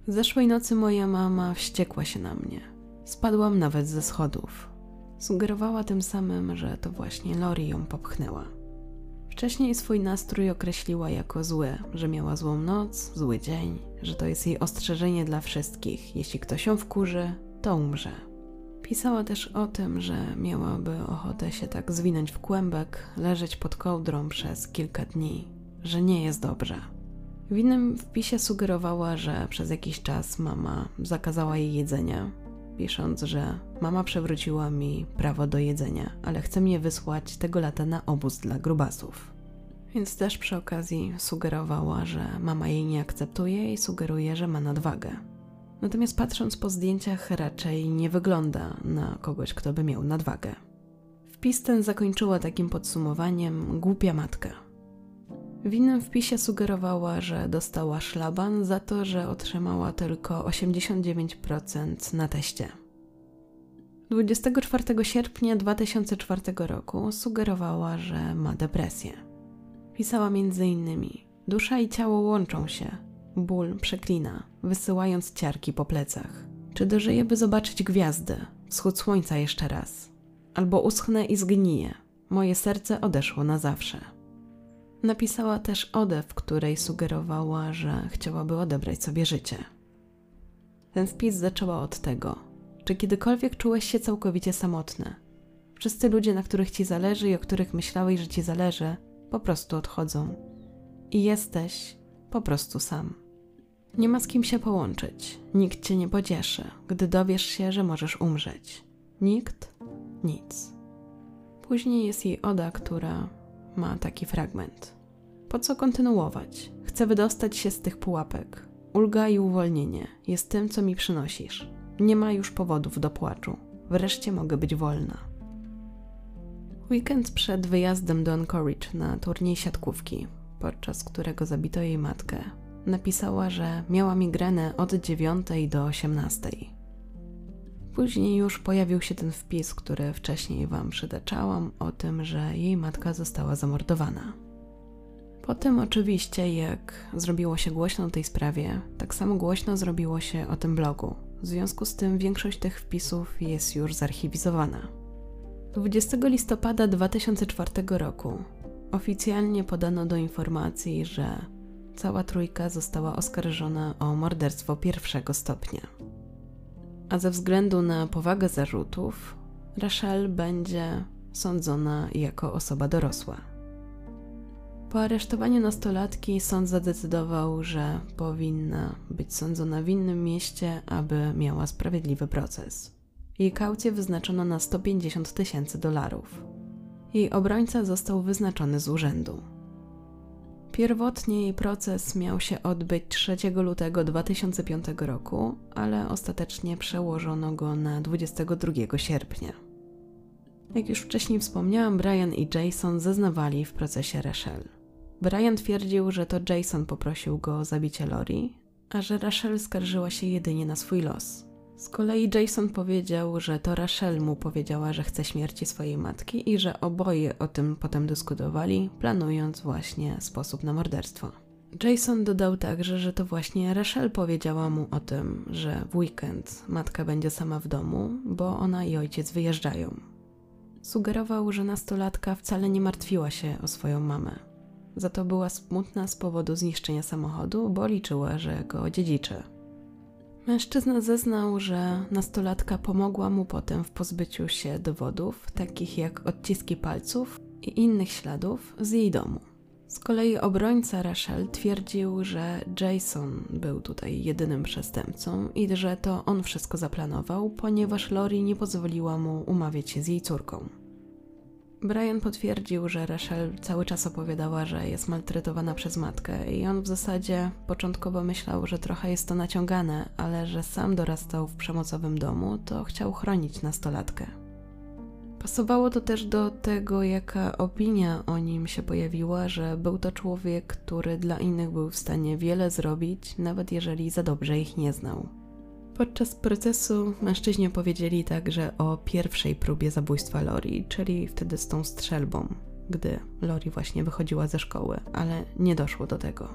Zeszłej nocy moja mama wściekła się na mnie. Spadłam nawet ze schodów. Sugerowała tym samym, że to właśnie Lori ją popchnęła. Wcześniej swój nastrój określiła jako zły, że miała złą noc, zły dzień, że to jest jej ostrzeżenie dla wszystkich. Jeśli ktoś ją wkurzy, to umrze. Pisała też o tym, że miałaby ochotę się tak zwinąć w kłębek, leżeć pod kołdrą przez kilka dni, że nie jest dobrze. W innym wpisie sugerowała, że przez jakiś czas mama zakazała jej jedzenia, pisząc, że mama przewróciła mi prawo do jedzenia, ale chce mnie wysłać tego lata na obóz dla grubasów. Więc też przy okazji sugerowała, że mama jej nie akceptuje i sugeruje, że ma nadwagę. Natomiast patrząc po zdjęciach, raczej nie wygląda na kogoś, kto by miał nadwagę. Wpis ten zakończyła takim podsumowaniem: głupia matka. W innym wpisie sugerowała, że dostała szlaban za to, że otrzymała tylko 89% na teście. 24 sierpnia 2004 roku sugerowała, że ma depresję. Pisała m.in.: Dusza i ciało łączą się, ból przeklina, wysyłając ciarki po plecach. Czy dożyję, by zobaczyć gwiazdy, wschód słońca jeszcze raz? Albo uschnę i zgniję, moje serce odeszło na zawsze. Napisała też odę, w której sugerowała, że chciałaby odebrać sobie życie. Ten wpis zaczęła od tego: Czy kiedykolwiek czułeś się całkowicie samotny? Wszyscy ludzie, na których ci zależy i o których myślałeś, że ci zależy, po prostu odchodzą. I jesteś po prostu sam. Nie ma z kim się połączyć, nikt cię nie pocieszy, gdy dowiesz się, że możesz umrzeć. Nikt, nic. Później jest jej oda, która ma taki fragment. Po co kontynuować? Chcę wydostać się z tych pułapek. Ulga i uwolnienie jest tym, co mi przynosisz. Nie ma już powodów do płaczu. Wreszcie mogę być wolna. Weekend przed wyjazdem do Anchorage na turniej siatkówki, podczas którego zabito jej matkę, napisała, że miała migrenę od 9 do 18. Później już pojawił się ten wpis, który wcześniej Wam przytaczałam, o tym, że jej matka została zamordowana. Potem oczywiście, jak zrobiło się głośno o tej sprawie, tak samo głośno zrobiło się o tym blogu. W związku z tym większość tych wpisów jest już zarchiwizowana. 20 listopada 2004 roku oficjalnie podano do informacji, że cała trójka została oskarżona o morderstwo pierwszego stopnia a ze względu na powagę zarzutów, Rachel będzie sądzona jako osoba dorosła. Po aresztowaniu nastolatki sąd zadecydował, że powinna być sądzona w innym mieście, aby miała sprawiedliwy proces. Jej kaucję wyznaczono na 150 tysięcy dolarów. Jej obrońca został wyznaczony z urzędu. Pierwotnie jej proces miał się odbyć 3 lutego 2005 roku, ale ostatecznie przełożono go na 22 sierpnia. Jak już wcześniej wspomniałam, Brian i Jason zeznawali w procesie Rachel. Brian twierdził, że to Jason poprosił go o zabicie Lori, a że Rachel skarżyła się jedynie na swój los. Z kolei Jason powiedział, że to Rachel mu powiedziała, że chce śmierci swojej matki i że oboje o tym potem dyskutowali, planując właśnie sposób na morderstwo. Jason dodał także, że to właśnie Rachel powiedziała mu o tym, że w weekend matka będzie sama w domu, bo ona i ojciec wyjeżdżają. Sugerował, że nastolatka wcale nie martwiła się o swoją mamę. Za to była smutna z powodu zniszczenia samochodu, bo liczyła, że go dziedziczy. Mężczyzna zeznał, że nastolatka pomogła mu potem w pozbyciu się dowodów, takich jak odciski palców i innych śladów z jej domu. Z kolei obrońca Rachel twierdził, że Jason był tutaj jedynym przestępcą i że to on wszystko zaplanował, ponieważ Lori nie pozwoliła mu umawiać się z jej córką. Brian potwierdził, że Rachel cały czas opowiadała, że jest maltretowana przez matkę i on w zasadzie początkowo myślał, że trochę jest to naciągane, ale że sam dorastał w przemocowym domu, to chciał chronić nastolatkę. Pasowało to też do tego, jaka opinia o nim się pojawiła, że był to człowiek, który dla innych był w stanie wiele zrobić, nawet jeżeli za dobrze ich nie znał. Podczas procesu mężczyźni powiedzieli także o pierwszej próbie zabójstwa Lori, czyli wtedy z tą strzelbą, gdy Lori właśnie wychodziła ze szkoły, ale nie doszło do tego.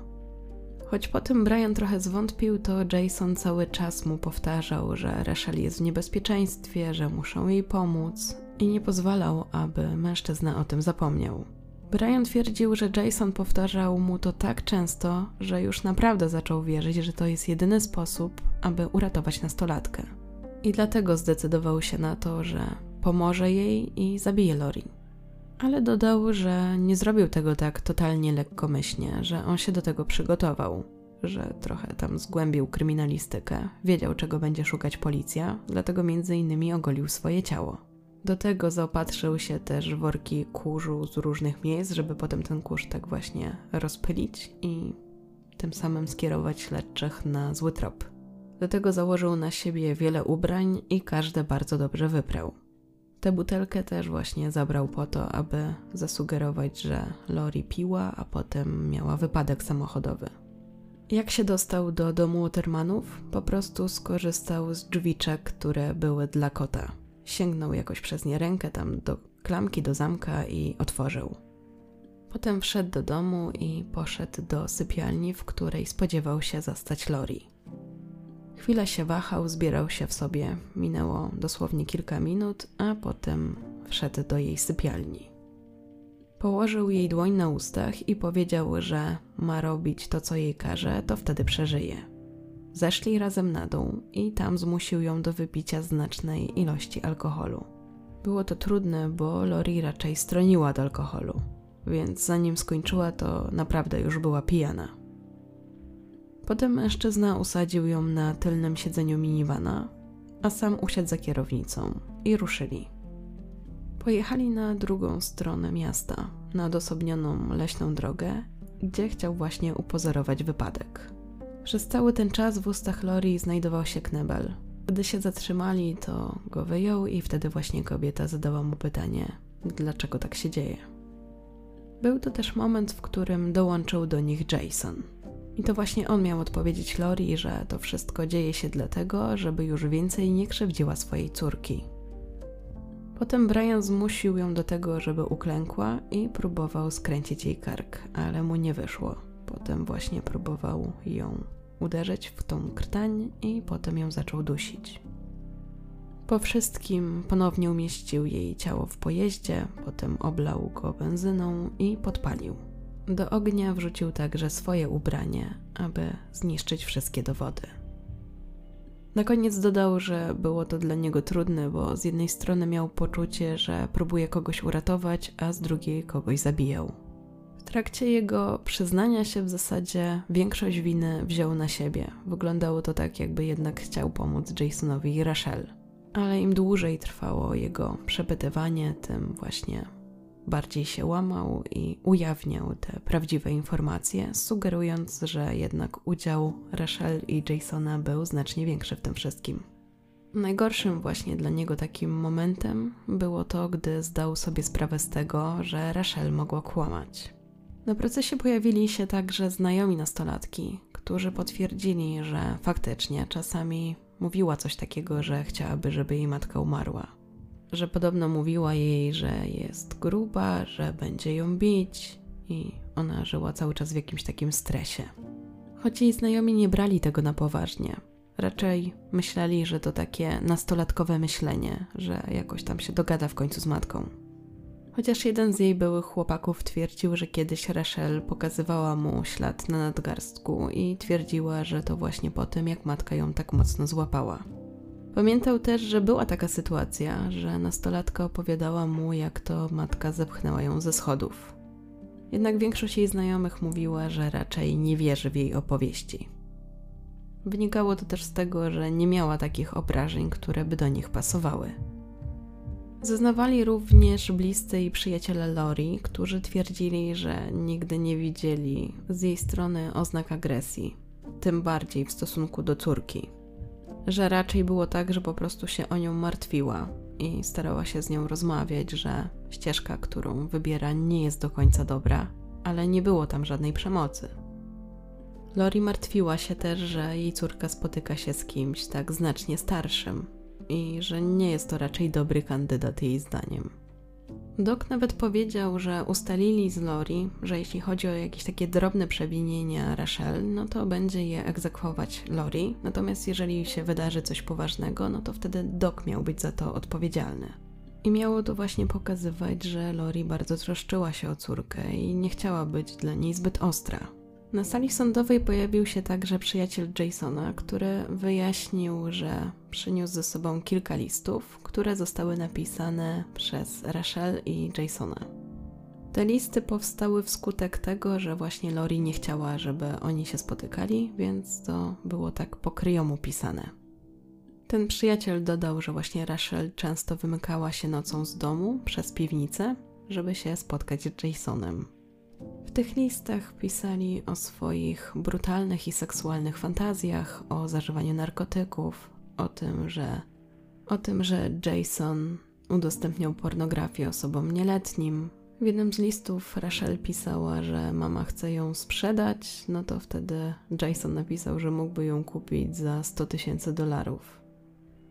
Choć potem Brian trochę zwątpił, to Jason cały czas mu powtarzał, że Rachel jest w niebezpieczeństwie, że muszą jej pomóc i nie pozwalał, aby mężczyzna o tym zapomniał. Brian twierdził, że Jason powtarzał mu to tak często, że już naprawdę zaczął wierzyć, że to jest jedyny sposób, aby uratować nastolatkę. I dlatego zdecydował się na to, że pomoże jej i zabije Lori. Ale dodał, że nie zrobił tego tak totalnie lekkomyślnie, że on się do tego przygotował, że trochę tam zgłębił kryminalistykę, wiedział czego będzie szukać policja, dlatego między innymi ogolił swoje ciało. Do tego zaopatrzył się też worki kurzu z różnych miejsc, żeby potem ten kurz tak właśnie rozpylić i tym samym skierować śledczych na zły trop. Do tego założył na siebie wiele ubrań i każde bardzo dobrze wyprał. Tę butelkę też właśnie zabrał po to, aby zasugerować, że Lori piła, a potem miała wypadek samochodowy. Jak się dostał do domu Watermanów? Po prostu skorzystał z drzwiczek, które były dla kota. Sięgnął jakoś przez nie rękę tam do klamki, do zamka i otworzył. Potem wszedł do domu i poszedł do sypialni, w której spodziewał się zastać Lori. Chwilę się wahał, zbierał się w sobie. Minęło dosłownie kilka minut, a potem wszedł do jej sypialni. Położył jej dłoń na ustach i powiedział, że ma robić to, co jej każe, to wtedy przeżyje. Zeszli razem na dół i tam zmusił ją do wypicia znacznej ilości alkoholu. Było to trudne, bo Lori raczej stroniła od alkoholu, więc zanim skończyła, to naprawdę już była pijana. Potem mężczyzna usadził ją na tylnym siedzeniu minivana, a sam usiadł za kierownicą i ruszyli. Pojechali na drugą stronę miasta, na odosobnioną leśną drogę, gdzie chciał właśnie upozorować wypadek. Przez cały ten czas w ustach Lori znajdował się knebel. Gdy się zatrzymali, to go wyjął i wtedy właśnie kobieta zadała mu pytanie, dlaczego tak się dzieje. Był to też moment, w którym dołączył do nich Jason. I to właśnie on miał odpowiedzieć Lori, że to wszystko dzieje się dlatego, żeby już więcej nie krzywdziła swojej córki. Potem Brian zmusił ją do tego, żeby uklękła i próbował skręcić jej kark, ale mu nie wyszło. Potem właśnie próbował ją uderzyć w tą krtań i potem ją zaczął dusić. Po wszystkim ponownie umieścił jej ciało w pojeździe, potem oblał go benzyną i podpalił. Do ognia wrzucił także swoje ubranie, aby zniszczyć wszystkie dowody. Na koniec dodał, że było to dla niego trudne, bo z jednej strony miał poczucie, że próbuje kogoś uratować, a z drugiej kogoś zabijał. Trakcie jego przyznania się w zasadzie większość winy wziął na siebie. Wyglądało to tak, jakby jednak chciał pomóc Jasonowi i Rachel. Ale im dłużej trwało jego przepytywanie, tym właśnie bardziej się łamał i ujawniał te prawdziwe informacje, sugerując, że jednak udział Rachel i Jasona był znacznie większy w tym wszystkim. Najgorszym właśnie dla niego takim momentem było to, gdy zdał sobie sprawę z tego, że Rachel mogła kłamać. Na procesie pojawili się także znajomi nastolatki, którzy potwierdzili, że faktycznie czasami mówiła coś takiego, że chciałaby, żeby jej matka umarła. Że podobno mówiła jej, że jest gruba, że będzie ją bić i ona żyła cały czas w jakimś takim stresie. Choć jej znajomi nie brali tego na poważnie. Raczej myśleli, że to takie nastolatkowe myślenie, że jakoś tam się dogada w końcu z matką. Chociaż jeden z jej byłych chłopaków twierdził, że kiedyś Rachel pokazywała mu ślad na nadgarstku i twierdziła, że to właśnie po tym, jak matka ją tak mocno złapała. Pamiętał też, że była taka sytuacja, że nastolatka opowiadała mu, jak to matka zepchnęła ją ze schodów. Jednak większość jej znajomych mówiła, że raczej nie wierzy w jej opowieści. Wynikało to też z tego, że nie miała takich obrażeń, które by do nich pasowały. Zeznawali również bliscy i przyjaciele Lori, którzy twierdzili, że nigdy nie widzieli z jej strony oznak agresji, tym bardziej w stosunku do córki. Że raczej było tak, że po prostu się o nią martwiła i starała się z nią rozmawiać, że ścieżka, którą wybiera, nie jest do końca dobra, ale nie było tam żadnej przemocy. Lori martwiła się też, że jej córka spotyka się z kimś tak znacznie starszym, i że nie jest to raczej dobry kandydat jej zdaniem. Doc nawet powiedział, że ustalili z Lori, że jeśli chodzi o jakieś takie drobne przewinienia Rachel, no to będzie je egzekwować Lori, natomiast jeżeli się wydarzy coś poważnego, no to wtedy Doc miał być za to odpowiedzialny. I miało to właśnie pokazywać, że Lori bardzo troszczyła się o córkę i nie chciała być dla niej zbyt ostra. Na sali sądowej pojawił się także przyjaciel Jasona, który wyjaśnił, że przyniósł ze sobą kilka listów, które zostały napisane przez Rachel i Jasona. Te listy powstały wskutek tego, że właśnie Lori nie chciała, żeby oni się spotykali, więc to było tak po kryjomu pisane. Ten przyjaciel dodał, że właśnie Rachel często wymykała się nocą z domu przez piwnicę, żeby się spotkać z Jasonem. W tych listach pisali o swoich brutalnych i seksualnych fantazjach, o zażywaniu narkotyków, o tym, że o tym, że Jason udostępniał pornografię osobom nieletnim. W jednym z listów Rachel pisała, że mama chce ją sprzedać, no to wtedy Jason napisał, że mógłby ją kupić za 100 tysięcy dolarów.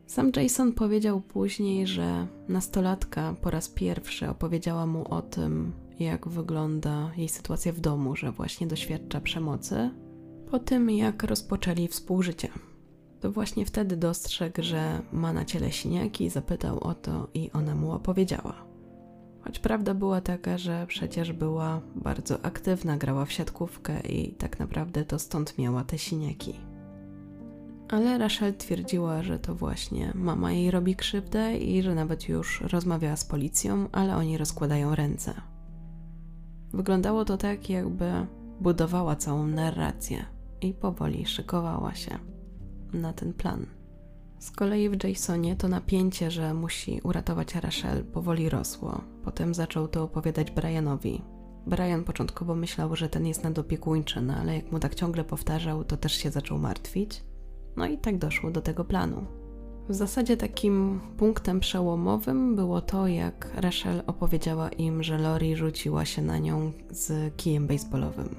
Sam Jason powiedział później, że nastolatka po raz pierwszy opowiedziała mu o tym, jak wygląda jej sytuacja w domu, że właśnie doświadcza przemocy, po tym jak rozpoczęli współżycie. To właśnie wtedy dostrzegł, że ma na ciele siniaki, zapytał o to i ona mu opowiedziała. Choć prawda była taka, że przecież była bardzo aktywna, grała w siatkówkę i tak naprawdę to stąd miała te siniaki. Ale Rachel twierdziła, że to właśnie mama jej robi krzywdę i że nawet już rozmawiała z policją, ale oni rozkładają ręce. Wyglądało to tak, jakby budowała całą narrację i powoli szykowała się na ten plan. Z kolei w Jasonie to napięcie, że musi uratować Rachel, powoli rosło. Potem zaczął to opowiadać Brianowi. Brian początkowo myślał, że ten jest nadopiekuńczy, no ale jak mu tak ciągle powtarzał, to też się zaczął martwić. No i tak doszło do tego planu. W zasadzie takim punktem przełomowym było to, jak Rachel opowiedziała im, że Lori rzuciła się na nią z kijem baseballowym.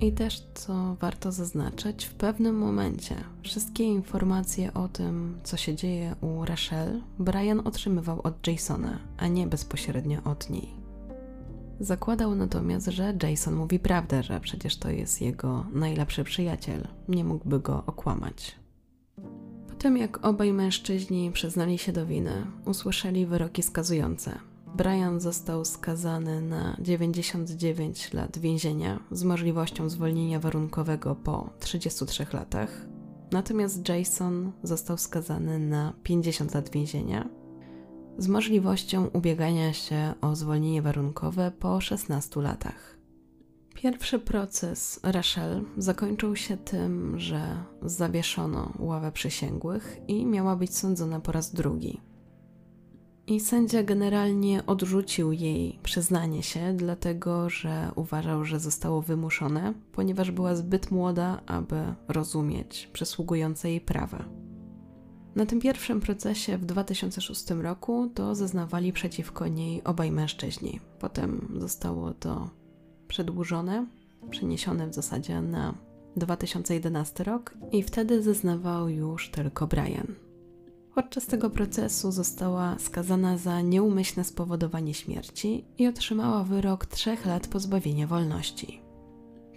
I też, co warto zaznaczyć, w pewnym momencie wszystkie informacje o tym, co się dzieje u Rachel, Brian otrzymywał od Jasona, a nie bezpośrednio od niej. Zakładał natomiast, że Jason mówi prawdę, że przecież to jest jego najlepszy przyjaciel, nie mógłby go okłamać tym jak obaj mężczyźni przyznali się do winy, usłyszeli wyroki skazujące. Brian został skazany na 99 lat więzienia z możliwością zwolnienia warunkowego po 33 latach, natomiast Jason został skazany na 50 lat więzienia z możliwością ubiegania się o zwolnienie warunkowe po 16 latach. Pierwszy proces Rachel zakończył się tym, że zawieszono ławę przysięgłych i miała być sądzona po raz drugi. I sędzia generalnie odrzucił jej przyznanie się, dlatego że uważał, że zostało wymuszone, ponieważ była zbyt młoda, aby rozumieć przysługujące jej prawa. Na tym pierwszym procesie w 2006 roku to zeznawali przeciwko niej obaj mężczyźni. Potem zostało to przedłużone, przeniesione w zasadzie na 2011 rok i wtedy zeznawał już tylko Brian. Podczas tego procesu została skazana za nieumyślne spowodowanie śmierci i otrzymała wyrok trzech lat pozbawienia wolności.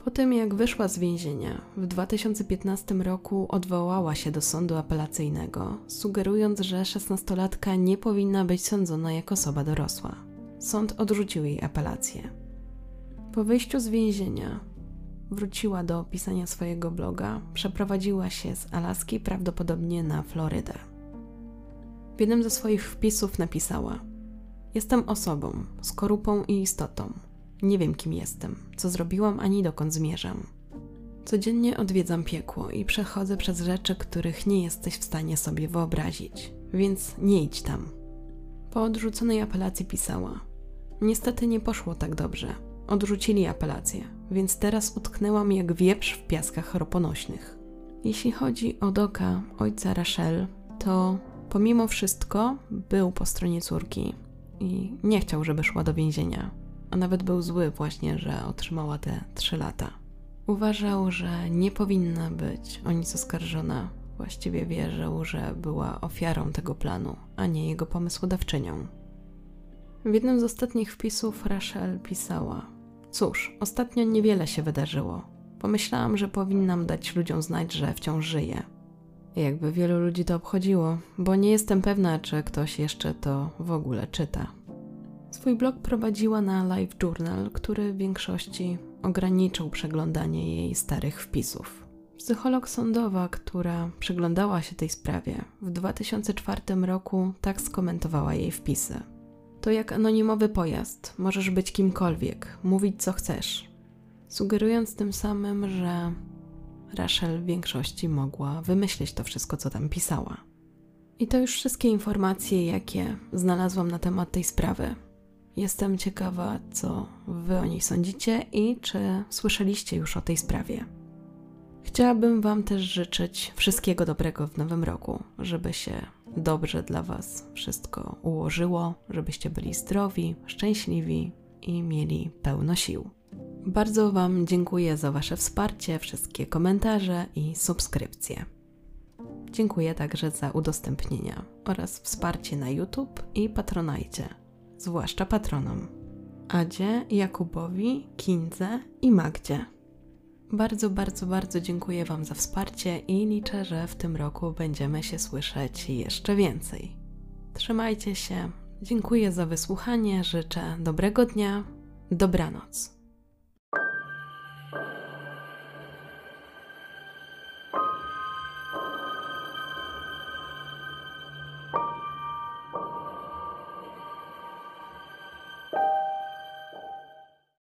Po tym jak wyszła z więzienia, w 2015 roku odwołała się do sądu apelacyjnego, sugerując, że szesnastolatka nie powinna być sądzona jako osoba dorosła. Sąd odrzucił jej apelację. Po wyjściu z więzienia wróciła do pisania swojego bloga, przeprowadziła się z Alaski prawdopodobnie na Florydę. W jednym ze swoich wpisów napisała: Jestem osobą, skorupą i istotą. Nie wiem, kim jestem, co zrobiłam ani dokąd zmierzam. Codziennie odwiedzam piekło i przechodzę przez rzeczy, których nie jesteś w stanie sobie wyobrazić, więc nie idź tam. Po odrzuconej apelacji pisała: Niestety nie poszło tak dobrze. Odrzucili apelację, więc teraz utknęłam jak wieprz w piaskach roponośnych. Jeśli chodzi o Doka, ojca Rachel, to pomimo wszystko był po stronie córki i nie chciał, żeby szła do więzienia, a nawet był zły właśnie, że otrzymała te trzy lata. Uważał, że nie powinna być o nic oskarżona. Właściwie wierzył, że była ofiarą tego planu, a nie jego pomysłodawczynią. W jednym z ostatnich wpisów Rachel pisała: Cóż, ostatnio niewiele się wydarzyło. Pomyślałam, że powinnam dać ludziom znać, że wciąż żyję. Jakby wielu ludzi to obchodziło, bo nie jestem pewna, czy ktoś jeszcze to w ogóle czyta. Swój blog prowadziła na Live Journal, który w większości ograniczył przeglądanie jej starych wpisów. Psycholog sądowa, która przyglądała się tej sprawie, w 2004 roku tak skomentowała jej wpisy. To jak anonimowy pojazd, możesz być kimkolwiek, mówić co chcesz, sugerując tym samym, że Rachel w większości mogła wymyślić to wszystko, co tam pisała. I to już wszystkie informacje, jakie znalazłam na temat tej sprawy. Jestem ciekawa, co Wy o niej sądzicie i czy słyszeliście już o tej sprawie. Chciałabym Wam też życzyć wszystkiego dobrego w nowym roku, żeby się dobrze dla Was wszystko ułożyło, żebyście byli zdrowi, szczęśliwi i mieli pełno sił. Bardzo Wam dziękuję za Wasze wsparcie, wszystkie komentarze i subskrypcje. Dziękuję także za udostępnienia oraz wsparcie na YouTube i Patronajcie, zwłaszcza patronom Adzie, Jakubowi, Kindze i Magdzie. Bardzo, bardzo, bardzo dziękuję Wam za wsparcie i liczę, że w tym roku będziemy się słyszeć jeszcze więcej. Trzymajcie się. Dziękuję za wysłuchanie. Życzę dobrego dnia. Dobranoc.